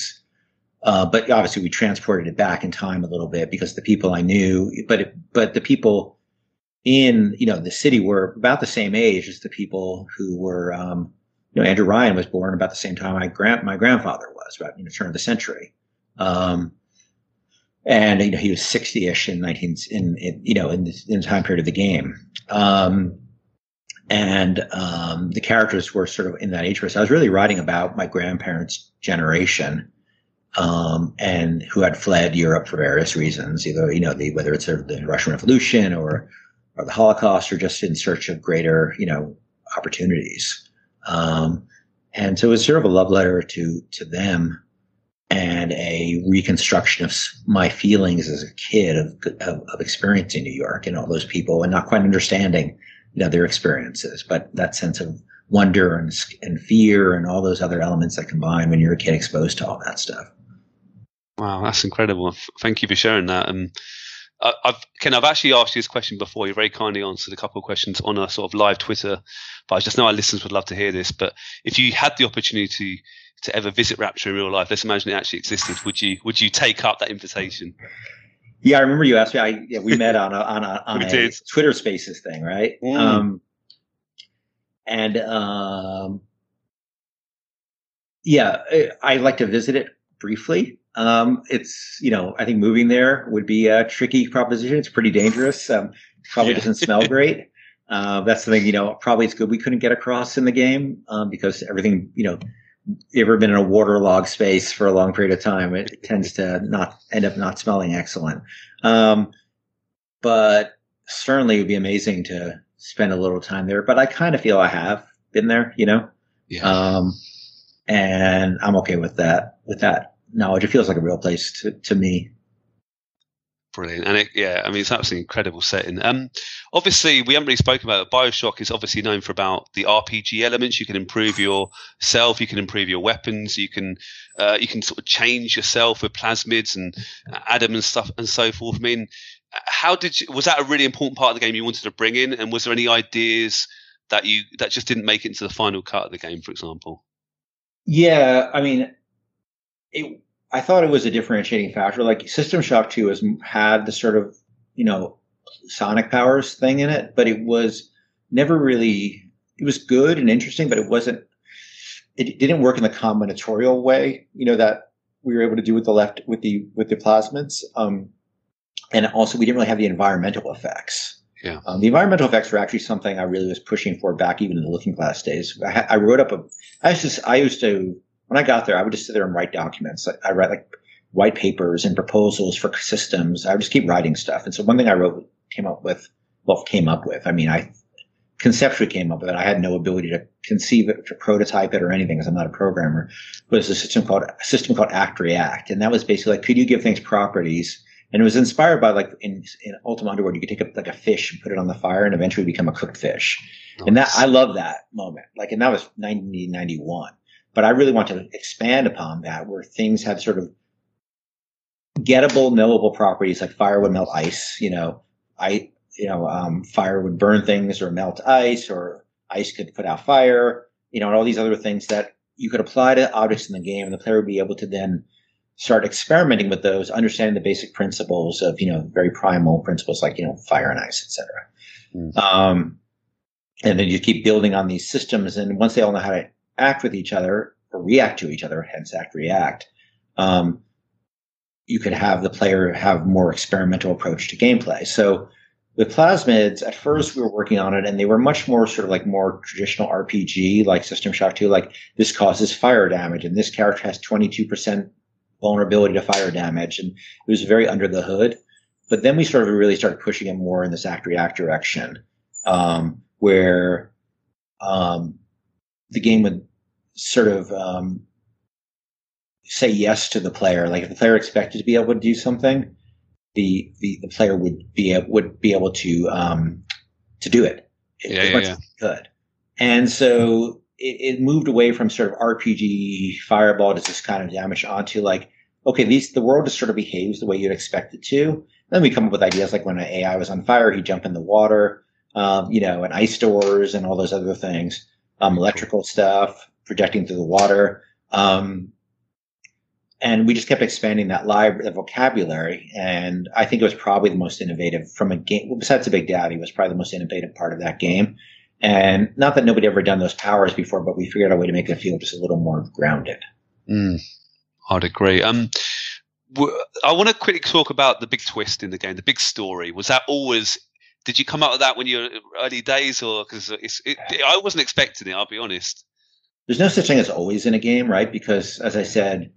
Uh, but obviously, we transported it back in time a little bit because the people I knew, but it, but the people in you know the city were about the same age as the people who were. Um, you know, Andrew Ryan was born about the same time my grand my grandfather was, about you know turn of the century. Um, and you know he was 60ish in 19 in, in you know in the, in the, time period of the game um, and um, the characters were sort of in that age. So I was really writing about my grandparents' generation, um, and who had fled Europe for various reasons, either you know the, whether it's the Russian Revolution or or the Holocaust, or just in search of greater you know opportunities. Um, and so it was sort of a love letter to to them and a reconstruction of my feelings as a kid of, of, of experiencing New York and all those people and not quite understanding you know their experiences, but that sense of wonder and, and fear and all those other elements that combine when you're a kid exposed to all that stuff. Wow, that's incredible. Thank you for sharing that. Um, I've Ken, I've actually asked you this question before. You very kindly answered a couple of questions on a sort of live Twitter, but I just know our listeners would love to hear this. But if you had the opportunity to, ever visit Rapture in real life, let's imagine it actually existed. Would you would you take up that invitation? Yeah, I remember you asked me. I, yeah, we met on a on a on a Twitter Spaces thing, right? Mm. Um, and um, yeah, I, would like to visit it briefly. Um, it's you know I think moving there would be a tricky proposition. It's pretty dangerous. Um, probably yeah. doesn't smell great. Uh, that's the thing. You know, probably it's good we couldn't get across in the game um, because everything. You know, ever been in a waterlogged space for a long period of time, it tends to not end up not smelling excellent. Um, but certainly, it would be amazing to spend a little time there. But I kind of feel I have been there. You know. Yeah. Um, and I'm okay with that. With that knowledge. It feels like a real place to, to me. Brilliant. And it, yeah, I mean, it's absolutely incredible setting. Um, obviously, we haven't really spoken about it. Bioshock is obviously known for about the RPG elements. You can improve yourself, you can improve your weapons, you can, uh, you can sort of change yourself with plasmids and Adam and stuff and so forth. I mean, how did you, was that a really important part of the game you wanted to bring in? And was there any ideas that you, that just didn't make it into the final cut of the game, for example? Yeah. I mean, it, I thought it was a differentiating factor. Like System Shock 2 has had the sort of, you know, psionic powers thing in it, but it was never really, it was good and interesting, but it wasn't, it didn't work in the combinatorial way, you know, that we were able to do with the left, with the, with the plasmids. Um, and also we didn't really have the environmental effects. Yeah. Um, the environmental effects were actually something I really was pushing for back even in the Looking Glass days. I, I wrote up a, I used to, I used to when I got there, I would just sit there and write documents. I, I write like white papers and proposals for systems. I would just keep writing stuff. And so one thing I wrote came up with, well, came up with, I mean, I conceptually came up with it. I had no ability to conceive it, to prototype it or anything because I'm not a programmer. was a system called, a system called Act React. And that was basically like, could you give things properties? And it was inspired by like in, in Ultima Underworld, you could take up like a fish and put it on the fire and eventually become a cooked fish. Nice. And that, I love that moment. Like, and that was 1991. But I really want to expand upon that where things have sort of gettable, knowable properties like fire would melt ice, you know, I, you know, um, fire would burn things or melt ice or ice could put out fire, you know, and all these other things that you could apply to objects in the game and the player would be able to then start experimenting with those, understanding the basic principles of, you know, very primal principles like, you know, fire and ice, etc. Mm. Um, and then you keep building on these systems. And once they all know how to act with each other or react to each other, hence act react. Um, you could have the player have more experimental approach to gameplay. So with plasmids, at first we were working on it and they were much more sort of like more traditional RPG, like System Shock 2, like this causes fire damage and this character has 22% vulnerability to fire damage. And it was very under the hood. But then we sort of really started pushing it more in this act react direction, um, where um, the game would sort of um, say yes to the player. Like if the player expected to be able to do something, the the, the player would be would be able to um, to do it yeah, as yeah, much yeah. as he could. And so it, it, moved away from sort of RPG fireball to this kind of damage onto like, okay, these the world just sort of behaves the way you'd expect it to. Then we come up with ideas like when an AI was on fire, he'd jump in the water, um, you know, and ice doors and all those other things, um, electrical stuff projecting through the water. Um, and we just kept expanding that live the vocabulary. And I think it was probably the most innovative from a game. Well, besides the Big Daddy, was probably the most innovative part of that game. And not that nobody ever done those powers before, but we figured out a way to make it feel just a little more grounded. Mm, I'd agree. Um, I want to quickly talk about the big twist in the game, the big story. Was that always? Did you come up with that when you were early days, or because it, I wasn't expecting it? I'll be honest there's no such thing as always in a game, right? Because as I said,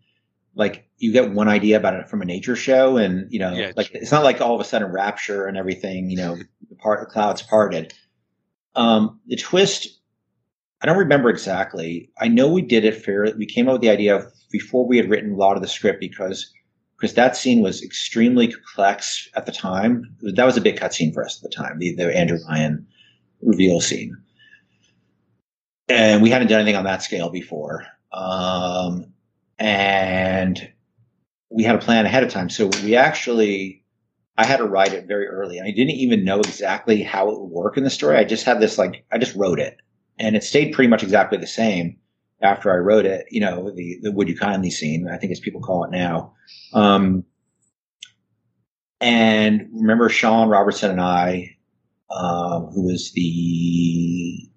like you get one idea about it from a nature show, and you know, Yeah, like it's not like all of a sudden rapture and everything. You know, the part the clouds parted. Um, the twist, I don't remember exactly. I know we did it fair. We came up with the idea of before we had written a lot of the script because because that scene was extremely complex at the time. That was a big cut scene for us at the time, the, the Andrew Ryan reveal scene. And we hadn't done anything on that scale before. Um, and we had a plan ahead of time. So we actually, I had to write it very early. And I didn't even know exactly how it would work in the story. I just had this, like, I just wrote it. And it stayed pretty much exactly the same after I wrote it, you know, the, the Would You Kindly scene, I think as people call it now. Um, and remember Shawn Robertson and I, um, who was the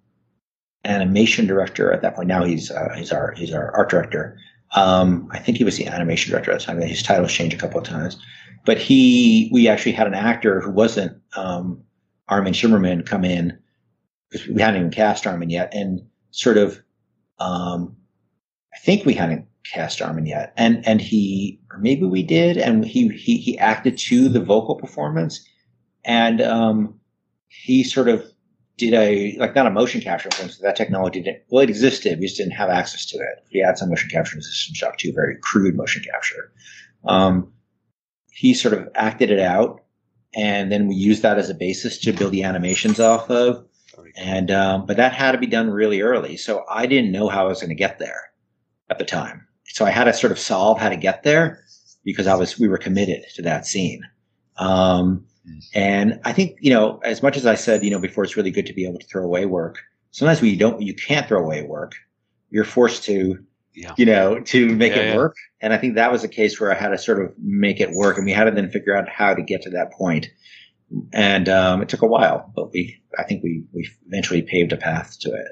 animation director at that point. Now he's, uh, he's our, he's our art director. Um, I think he was the animation director at the time. His titles changed a couple of times, but he, we actually had an actor who wasn't, um, Armin Shimerman come in because we hadn't even cast Armin yet and sort of, um, I think we hadn't cast Armin yet, and and he or maybe we did, and he he he acted to the vocal performance, and um, he sort of did a like not a motion capture for instance. That technology didn't well, it existed. We just didn't have access to it. We had some motion capture in System Shock 2, very crude motion capture. Um, he sort of acted it out, and then we used that as a basis to build the animations off of. And um, but that had to be done really early, so I didn't know how I was going to get there at the time. So I had to sort of solve how to get there because I was we were committed to that scene. Um, and I think you know, as much as I said, you know, before, it's really good to be able to throw away work. Sometimes you don't, you can't throw away work. You're forced to, Yeah. you know, to make Yeah, it yeah. work. And I think that was a case where I had to sort of make it work, and we had to then figure out how to get to that point. And um, it took a while, but we, I think we, we eventually paved a path to it.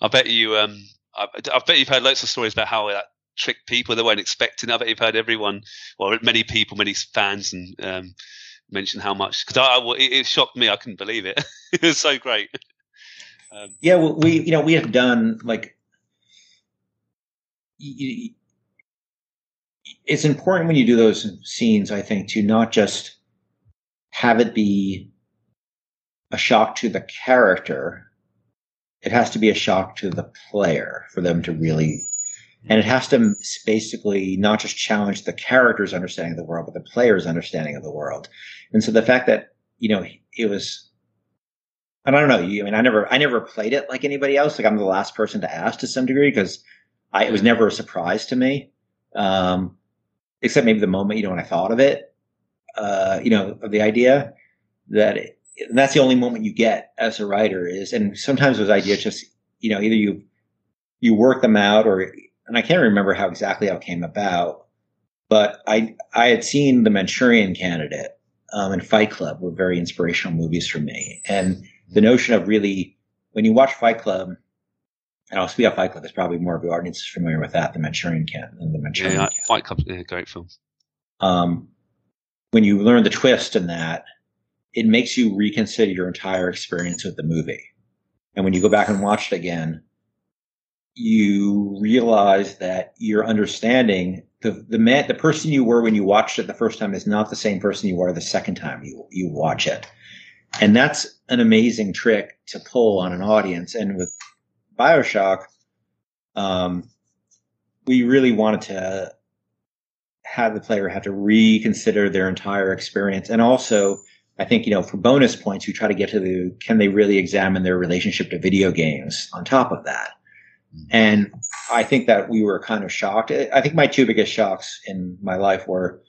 I bet you. Um, I, I bet you've heard lots of stories about how that tricked people that weren't expecting. I bet you've heard everyone, well, many people, many fans, and um, mention how much because I, I- it, shocked me. I couldn't believe it. it was so great. Um, Yeah, well, we you know we have done like y- y- it's important when you do those scenes, I think, to not just have it be a shock to the character. It has to be a shock to the player for them to really, and it has to basically not just challenge the character's understanding of the world, but the player's understanding of the world. And so the fact that you know it was I don't know. you- I mean, I never, I never played it like anybody else. Like I'm the last person to ask to some degree because I, it was never a surprise to me. Um, except maybe the moment, you know, when I thought of it, uh, you know, of the idea that it, and that's the only moment you get as a writer is, and sometimes those ideas just, you know, either you, you work them out or, and I can't remember how exactly how it came about, but I, I had seen the Manchurian candidate, um, and Fight Club were very inspirational movies for me. And, the notion of really when you watch Fight Club, and I'll speak of Fight Club, it's probably more of the audience is familiar with that, the Manchurian Can, the Manchurian. yeah, Can. Fight Club, yeah, great film. Um, when you learn the twist in that, it makes you reconsider your entire experience with the movie. And when you go back and watch it again, you realize that your understanding the the man the person you were when you watched it the first time is not the same person you are the second time you you watch it. And that's an amazing trick to pull on an audience. And with Bioshock, um, we really wanted to have the player have to reconsider their entire experience. And also, I think, you know, for bonus points, you try to get to the can they really examine their relationship to video games on top of that? And I think that we were kind of shocked. I think my two biggest shocks in my life were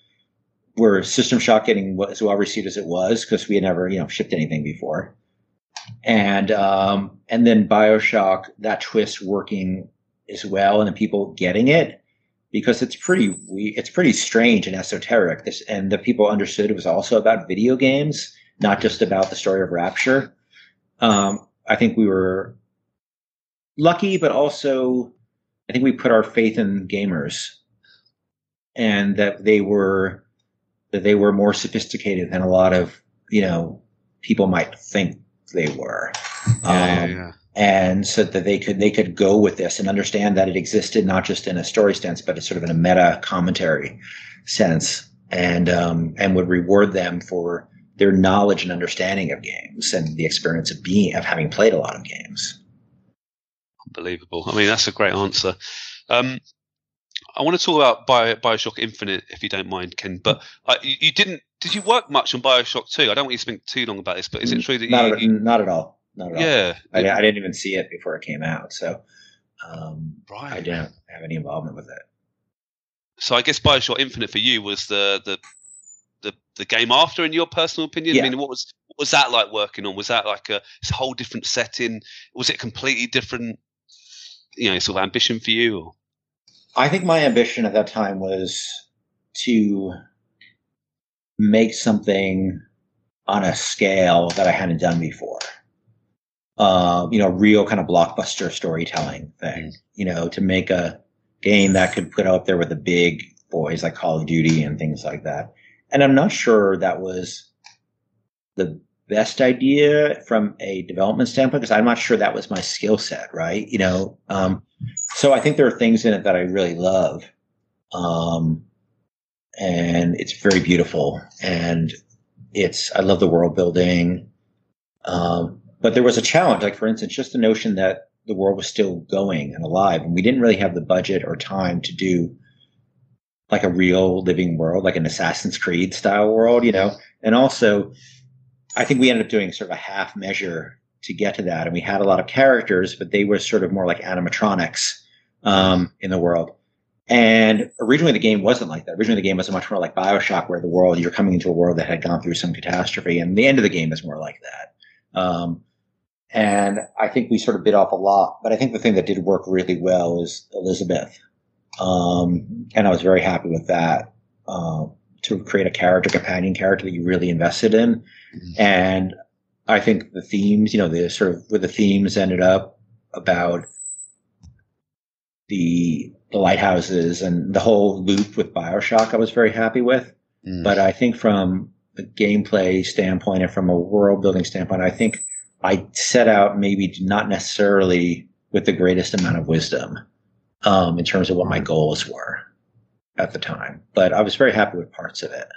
were System Shock getting as well received as it was because we had never, you know, shipped anything before, and um, and then Bioshock that twist working as well, and the people getting it because it's pretty it's pretty strange and esoteric. This and the people understood it was also about video games, not just about the story of Rapture. Um, I think we were lucky, but also I think we put our faith in gamers, and that they were that they were more sophisticated than a lot of you know people might think they were. Yeah, yeah, Um, yeah. And so that they could they could go with this and understand that it existed not just in a story sense, but it's sort of in a meta commentary sense, and um, and would reward them for their knowledge and understanding of games and the experience of being of having played a lot of games. Unbelievable. I mean, that's a great answer. Um, I want to talk about Bio, Bioshock Infinite, if you don't mind, Ken. But uh, you, you, didn't. Did you work much on Bioshock Two? I don't want you to speak too long about this, but is it true that not you? At, you not at all. Not at yeah, all. I, I, didn't even see it before it came out, so um, right. I didn't have any involvement with it. So I guess Bioshock Infinite for you was the the the, the game after, in your personal opinion. Yeah. I mean, what was what was that like working on? Was that like a, a whole different setting? Was it completely different? You know, sort of ambition for you. Or? I think my ambition at that time was to make something on a scale that I hadn't done before. Uh, you know, real kind of blockbuster storytelling thing. Mm. You know, to make a game that could put out there with the big boys like Call of Duty and things like that. And I'm not sure that was the best idea from a development standpoint because I'm not sure that was my skill set, right? You know, um, so I think there are things in it that I really love, um, and it's very beautiful, and it's I love the world building, um, but there was a challenge, like for instance, just the notion that the world was still going and alive, and we didn't really have the budget or time to do like a real living world, like an Assassin's Creed style world, you know, and also I think we ended up doing sort of a half measure to get to that. And we had a lot of characters, but they were sort of more like animatronics um, in the world. And originally the game wasn't like that. Originally the game was much more like Bioshock, where the world, you're coming into a world that had gone through some catastrophe. And the end of the game is more like that. Um, and I think we sort of bit off a lot. But I think the thing that did work really well is Elizabeth. Um, and I was very happy with that. Uh, to create a character, companion character that you really invested in. Mm-hmm. And I think the themes, you know, the sort of where the themes ended up about the the lighthouses and the whole loop with Bioshock, I was very happy with. Mm. But I think from a gameplay standpoint and from a world building standpoint, I think I set out maybe not necessarily with the greatest amount of wisdom um, in terms of what my goals were at the time. But I was very happy with parts of it.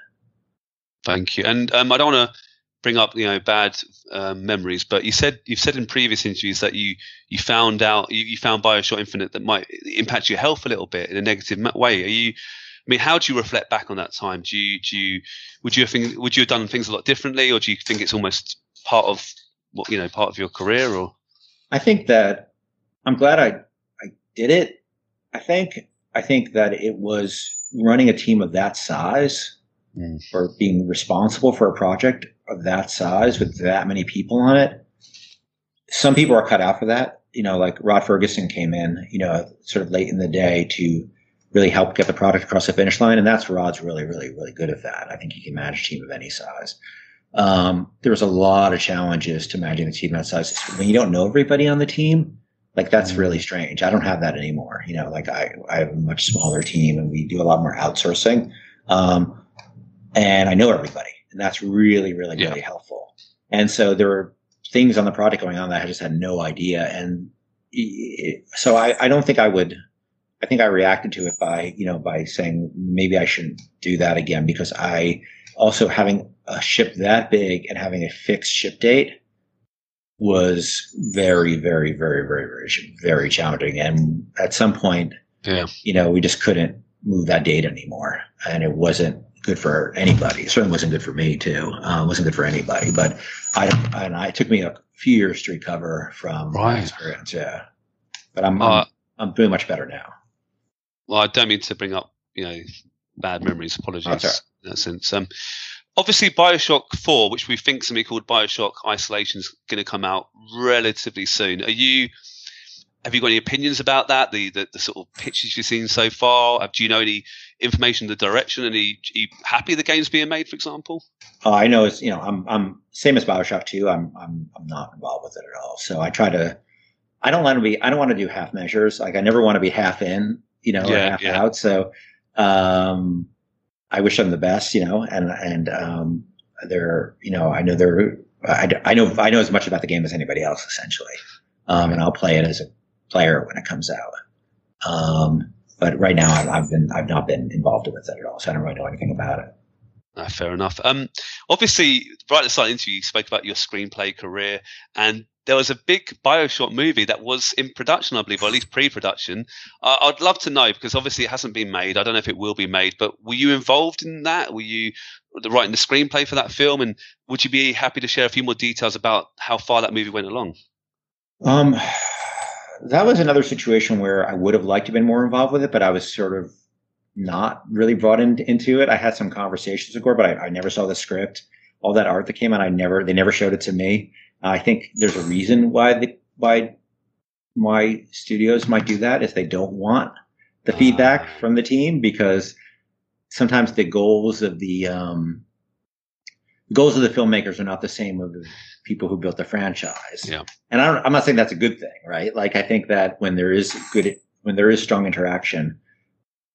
Thank you. And um, I don't want to bring up you know bad um, memories, but you said you've said in previous interviews that you you found out you, you, found Bioshock Infinite that might impact your health a little bit in a negative way. Are you? I mean, how do you reflect back on that time? Do you do you would you have would you have done things a lot differently, or do you think it's almost part of you know part of your career? Or I think that I'm glad I I did it. I think I think that it was running a team of that size mm. or being responsible for a project of that size with that many people on it. Some people are cut out for that. You know, like Rod Ferguson came in, you know, sort of late in the day to really help get the product across the finish line. And that's Rod's really, really, really good at that. I think he can manage a team of any size. Um, there was a lot of challenges to managing a team that size. When you don't know everybody on the team, like that's mm. really strange. I don't have that anymore. You know, like I, I have a much smaller team and we do a lot more outsourcing. Um, and I know everybody and that's really, really, yeah. really helpful. And so there were things on the project going on that I just had no idea. And so I, I don't think I would, I think I reacted to it by, you know, by saying maybe I shouldn't do that again because I also having a ship that big and having a fixed ship date was very, very, very, very, very, very challenging. And at some point, yeah. you know, we just couldn't move that date anymore. And it wasn't good for anybody. It certainly wasn't good for me too. Uh, wasn't good for anybody. But I, and I, it took me a few years to recover from right. experience. Yeah. But I'm, uh, I'm, I'm doing much better now. Well, I don't mean to bring up, you know, bad memories. Apologies right. in that sense. Um, obviously Bioshock 4, which we think something called Bioshock Isolation is going to come out relatively soon. Are you have you got any opinions about that? The the, the sort of pictures you've seen so far? Do you know any information, the direction? And are you, are you happy the game's being made, for example? Uh, I know it's you know I'm I'm same as Bioshock 2. I'm I'm I'm not involved with it at all. So I try to. I don't want to be. I don't want to do half measures. Like I never want to be half in, you know, yeah, half yeah. out. So um, I wish them the best, you know, and and um, they're you know I know they're I, I know I know as much about the game as anybody else essentially. um, and I'll play it as a player when it comes out. Um, but right now, I've, I've, been I've not been involved with it at all, so I don't really know anything about it. Uh, fair enough. Um, obviously, right at the start of the interview, you spoke about your screenplay career, and there was a big Bioshock movie that was in production, I believe, or at least pre-production. Uh, I'd love to know because obviously it hasn't been made. I don't know if it will be made, but were you involved in that? Were you writing the screenplay for that film? And would you be happy to share a few more details about how far that movie went along? Um, that was another situation where I would have liked to have been more involved with it, but I was sort of not really brought in, into it. I had some conversations with Gore, but I, I never saw the script. All that art that came out, I never, they never showed it to me. I think there's a reason why the, why why studios might do that is they don't want the feedback ah. from the team because sometimes the goals of the um, goals of the filmmakers are not the same of the people who built the franchise. Yeah. And I am not saying that's a good thing, right? Like I think that when there is good, when there is strong interaction,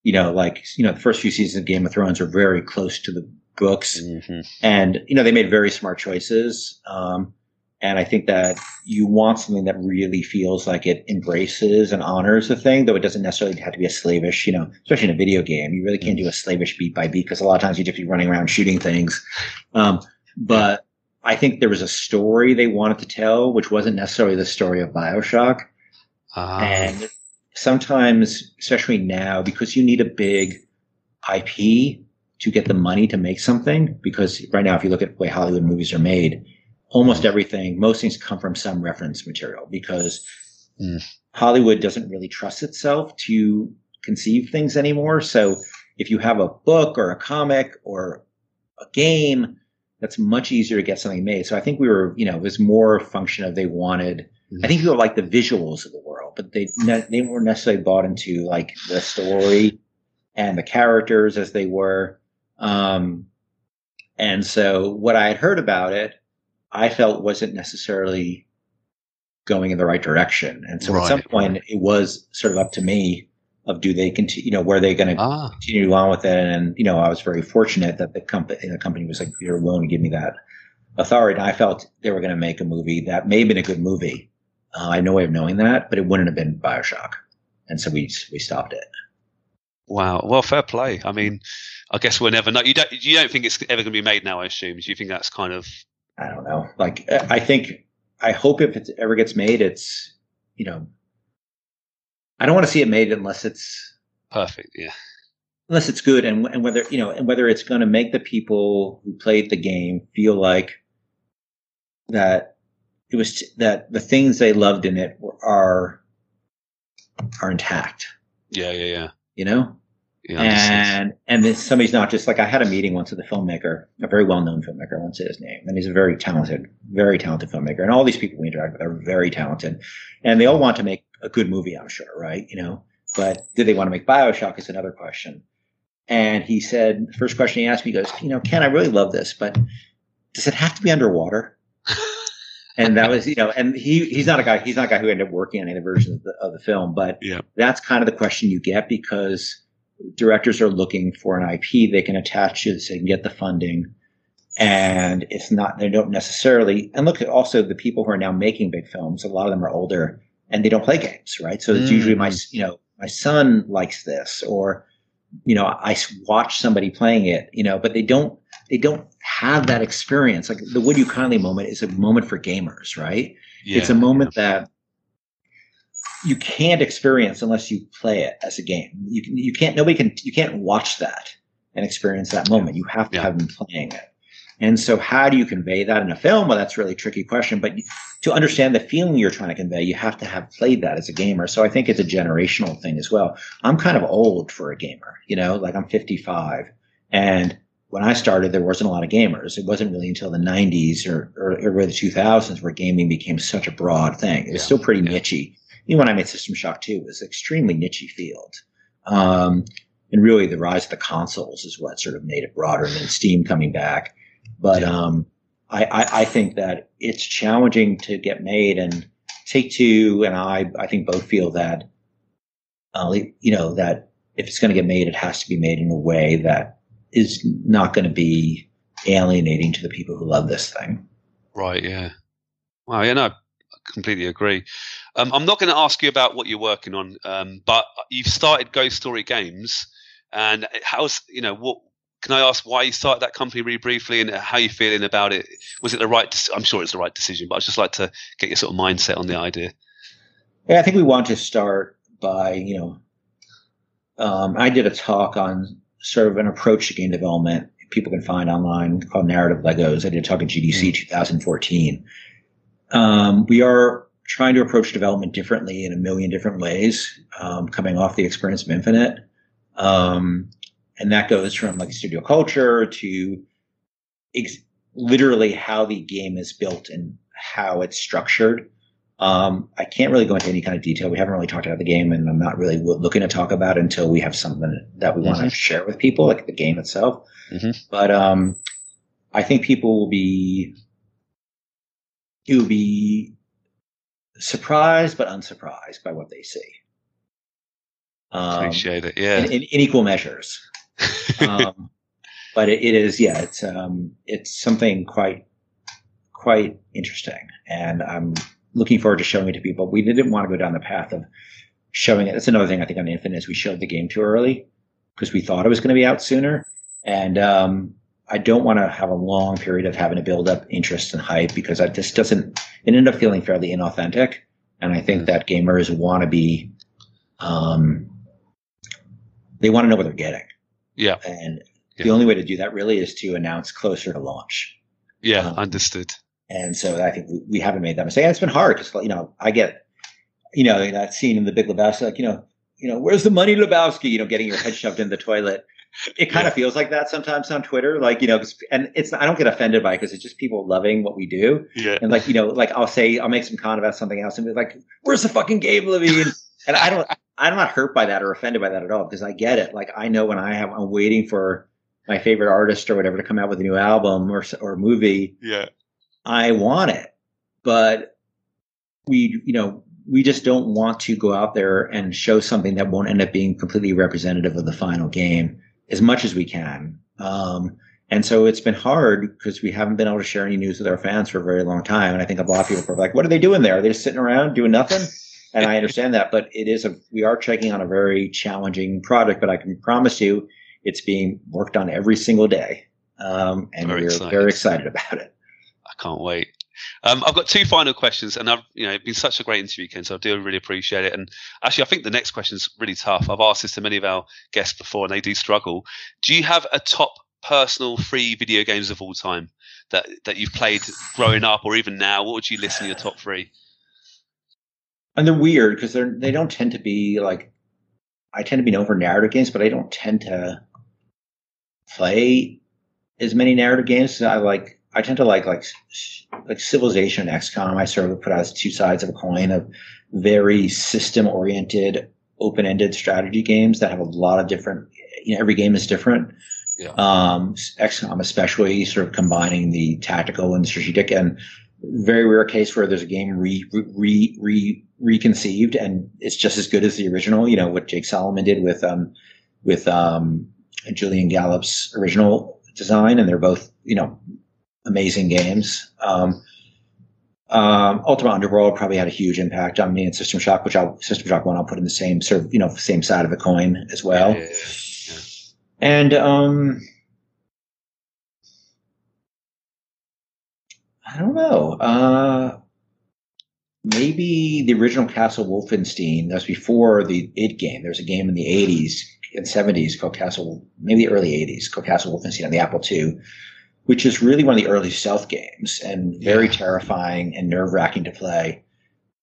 you know, like you know, the first few seasons of Game of Thrones are very close to the books, mm-hmm. and you know, they made very smart choices. Um, and I think that you want something that really feels like it embraces and honors the thing, though it doesn't necessarily have to be a slavish, you know, especially in a video game. You really can't do a slavish beat by beat because a lot of times you just be running around shooting things. Um, but I think there was a story they wanted to tell, which wasn't necessarily the story of Bioshock. Uh. And sometimes, especially now, because you need a big IP to get the money to make something, because right now, if you look at the way Hollywood movies are made, almost everything, most things come from some reference material because mm. Hollywood doesn't really trust itself to conceive things anymore. So if you have a book or a comic or a game, that's much easier to get something made. So I think we were, you know, it was more a function of they wanted. Mm. I think people like the visuals of the world, but they ne- they weren't necessarily bought into like the story and the characters as they were. Um, and so what I had heard about it I felt wasn't necessarily going in the right direction. And so right, at some point it was sort of up to me of do they continue, you know, were they going to ah. continue on with it? And, you know, I was very fortunate that the company, the company was like, you're willing to give me that authority. And I felt they were going to make a movie that may have been a good movie. Uh, I had no way of knowing that, but it wouldn't have been Bioshock. And so we, we stopped it. Wow. Well, fair play. I mean, I guess we'll never know. You don't, you don't think it's ever going to be made now, I assume. Do you think that's kind of I don't know. Like I think I hope if it ever gets made, it's you know, I don't want to see it made unless it's perfect. Yeah. Unless it's good, and and whether you know, and whether it's going to make the people who played the game feel like that it was that the things they loved in it are are intact. Yeah, yeah, yeah. You know, yeah, and and then somebody's not just like I had a meeting once with a filmmaker, a very well known filmmaker. I won't say his name, and he's a very talented, very talented filmmaker. And all these people we interact with are very talented, and they all want to make a good movie. I'm sure, right? You know, but do they want to make Bioshock? Is another question. And he said, the first question he asked me, he goes, you know, Ken, I really love this, but does it have to be underwater? and that was, you know, and he he's not a guy he's not a guy who ended up working on any versions of the, of the film, but yeah. that's kind of the question you get because directors are looking for an IP they can attach to so they can get the funding. And it's not, they don't necessarily, and look at also the people who are now making big films, a lot of them are older and they don't play games, right? So it's mm. usually my, you know, my son likes this or, you know, I watch somebody playing it, you know, but they don't, they don't have that experience. Like the Would You Kindly moment is a moment for gamers, right? Yeah. It's a moment that you can't experience unless you play it as a game. You can, you can't, nobody can, you can't watch that and experience that moment. You have to yeah. have them playing it. And so how do you convey that in a film? Well, that's a really tricky question, but to understand the feeling you're trying to convey, you have to have played that as a gamer. So I think it's a generational thing as well. I'm kind of old for a gamer, you know, like I'm 55 and when I started, there wasn't a lot of gamers. It wasn't really until the 90s or, or, or the 2000s where gaming became such a broad thing. It was yeah. still pretty yeah. nichey even when I made System Shock 2, it was an extremely niche field. Um, and really the rise of the consoles is what sort of made it broader and then Steam coming back. But, um, I, I, I, think that it's challenging to get made and Take Two and I, I think both feel that, uh, you know, that if it's going to get made, it has to be made in a way that is not going to be alienating to the people who love this thing. Right. Yeah. Wow. Yeah. No, completely agree. Um, I'm not going to ask you about what you're working on, um, but you've started Ghost Story Games, and how's you know what? Can I ask why you started that company really briefly and how you're feeling about it? Was it the right? I'm sure it's the right decision, but I'd just like to get your sort of mindset on the idea. Yeah, I think we want to start by you know, um, I did a talk on sort of an approach to game development people can find online called Narrative Legos. I did a talk at GDC mm. 2014. Um, we are trying to approach development differently in a million different ways, um, coming off the experience of Infinite. Um, and that goes from like studio culture to ex- literally how the game is built and how it's structured. Um, I can't really go into any kind of detail. We haven't really talked about the game, and I'm not really looking to talk about it until we have something that we mm-hmm. want to share with people, like the game itself. Mm-hmm. But um, I think people will be you will be surprised but unsurprised by what they see. Um, Appreciate it, yeah. In, in, in equal measures. um, but it, it is, yeah, it's um, it's something quite quite interesting, and I'm looking forward to showing it to people. We didn't want to go down the path of showing it. That's another thing I think on Infinite is we showed the game too early because we thought it was going to be out sooner. And um, I don't want to have a long period of having to build up interest and hype because I just doesn't, it ended up feeling fairly inauthentic. And I think mm. that gamers want to be, um, they want to know what they're getting. Yeah. And yeah. the only way to do that really is to announce closer to launch. Yeah, um, understood. And so I think we, we haven't made that mistake. And it's been hard because, you know, I get, you know, that scene in the Big Lebowski, like, you know, you know, where's the money, Lebowski? You know, getting your head shoved in the toilet it kind yeah. of feels like that sometimes on Twitter. Like, you know, and it's, I don't get offended by it because it's just people loving what we do. Yeah. And like, you know, like I'll say, I'll make some comment about something else and be like, where's the fucking Gabe Levine? and I don't, I'm not hurt by that or offended by that at all because I get it. Like, I know when I have, I'm waiting for my favorite artist or whatever to come out with a new album or, or movie. Yeah. I want it. But we, you know, we just don't want to go out there and show something that won't end up being completely representative of the final game as much as we can. Um, and so it's been hard because we haven't been able to share any news with our fans for a very long time. And I think a lot of people are like, what are they doing there? Are they just sitting around doing nothing? And I understand that, but it is a, we are checking on a very challenging project, but I can promise you it's being worked on every single day. Um, and very we're excited. very excited about it. I can't wait. Um, I've got two final questions, and I've you know it's been such a great interview, Ken. So I do really appreciate it. And actually, I think the next question is really tough. I've asked this to many of our guests before, and they do struggle. Do you have a top personal free video games of all time that that you've played growing up, or even now? What would you list in your top three? And they're weird because they're they don't tend to be like I tend to be known for narrative games, but I don't tend to play as many narrative games. As I like I tend to like like like Civilization XCOM. I sort of put out as two sides of a coin of very system oriented, open ended strategy games that have a lot of different. You know, every game is different. Yeah. Um, XCOM, especially, sort of combining the tactical and strategic, and very rare case where there's a game re re re reconceived and it's just as good as the original. You know what Jake Solomon did with um with um Julian Gollop's original design, and they're both you know amazing games. Um, um, Ultima Underworld probably had a huge impact on me and System Shock, which I'll System Shock one I'll put in the same sort of you know same side of the coin as well. Yeah, yeah, yeah. And um, I don't know. Uh, maybe the original Castle Wolfenstein. That was before the id game. There was a game in the '80s and '70s called Castle, maybe the early '80s called Castle Wolfenstein on the Apple II which is really one of the early stealth games and very yeah. terrifying and nerve wracking to play.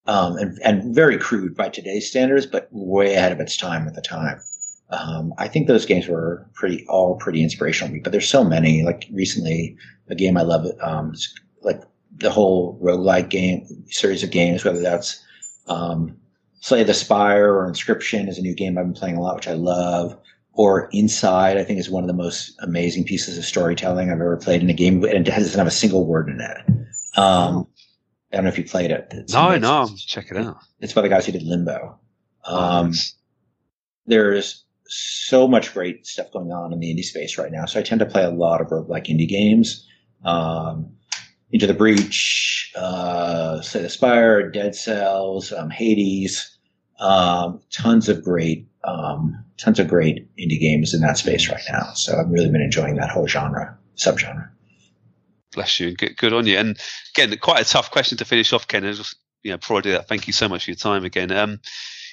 Um, and, and very crude by today's standards, but way ahead of its time at the time. Um, I think those games were pretty, all pretty inspirational to me, but there's so many, like recently, a game I love, um, like the whole roguelike game series of games, whether that's, um, Slay the Spire or Inscription is a new game I've been playing a lot, which I love or Inside, I think is one of the most amazing pieces of storytelling I've ever played in a game, and it doesn't have a single word in it. Um, I don't know if you played it. It's no, amazing. no, check it out. It's by the guys who did Limbo. Um, nice. There's so much great stuff going on in the indie space right now. So I tend to play a lot of like indie games. Um, Into the Breach, uh, Slay the Spire, Dead Cells, um, Hades, um, tons of great, um, tons of great indie games in that space right now. So I've really been enjoying that whole genre, subgenre. Bless you. Good, good on you. And again, quite a tough question to finish off, Ken. Just, you know, before I do that, thank you so much for your time again. Um,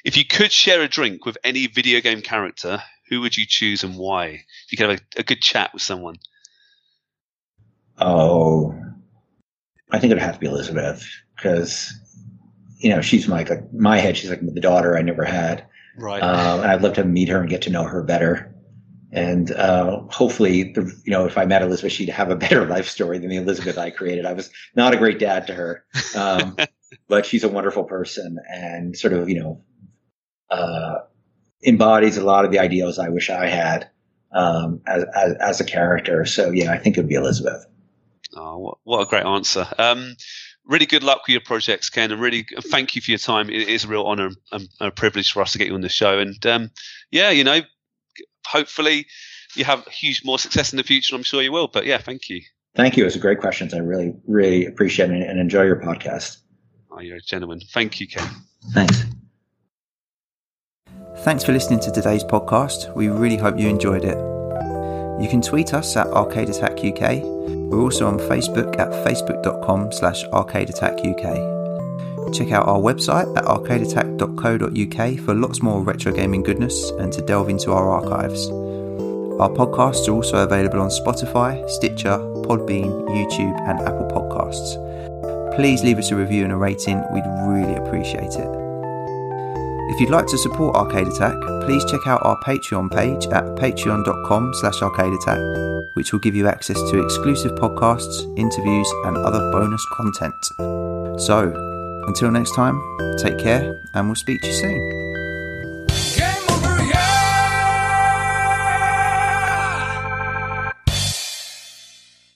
if you could share a drink with any video game character, who would you choose and why? If you could have a, a good chat with someone. Oh, I think it'd have to be Elizabeth because, you know, she's my like my head. She's like the daughter I never had. Right. Um, and I'd love to meet her and get to know her better. And uh, hopefully, the, you know, if I met Elizabeth, she'd have a better life story than the Elizabeth I created. I was not a great dad to her, um, but she's a wonderful person and sort of, you know, uh, embodies a lot of the ideals I wish I had um, as, as, as a character. So yeah, I think it would be Elizabeth. Oh, what, what a great answer. Um, really good luck with your projects, Ken, and really thank you for your time. It is a real honor and a privilege for us to get you on the show. And um, yeah, you know, hopefully you have huge more success in the future. I'm sure you will. But yeah, thank you. Thank you. It's a great questions. I really, really appreciate it and enjoy your podcast. Oh, you're a gentleman. Thank you, Ken. Thanks. Thanks for listening to today's podcast. We really hope you enjoyed it. You can tweet us at Arcade Attack UK. We're also on Facebook at facebook.com slash arcadeattackuk. Check out our website at arcadeattack.co.uk for lots more retro gaming goodness and to delve into our archives. Our podcasts are also available on Spotify, Stitcher, Podbean, YouTube, and Apple Podcasts. Please leave us a review and a rating, we'd really appreciate it. If you'd like to support Arcade Attack, please check out our Patreon page at patreon.com slash arcadeattack, which will give you access to exclusive podcasts, interviews, and other bonus content. So, until next time, take care, and we'll speak to you soon.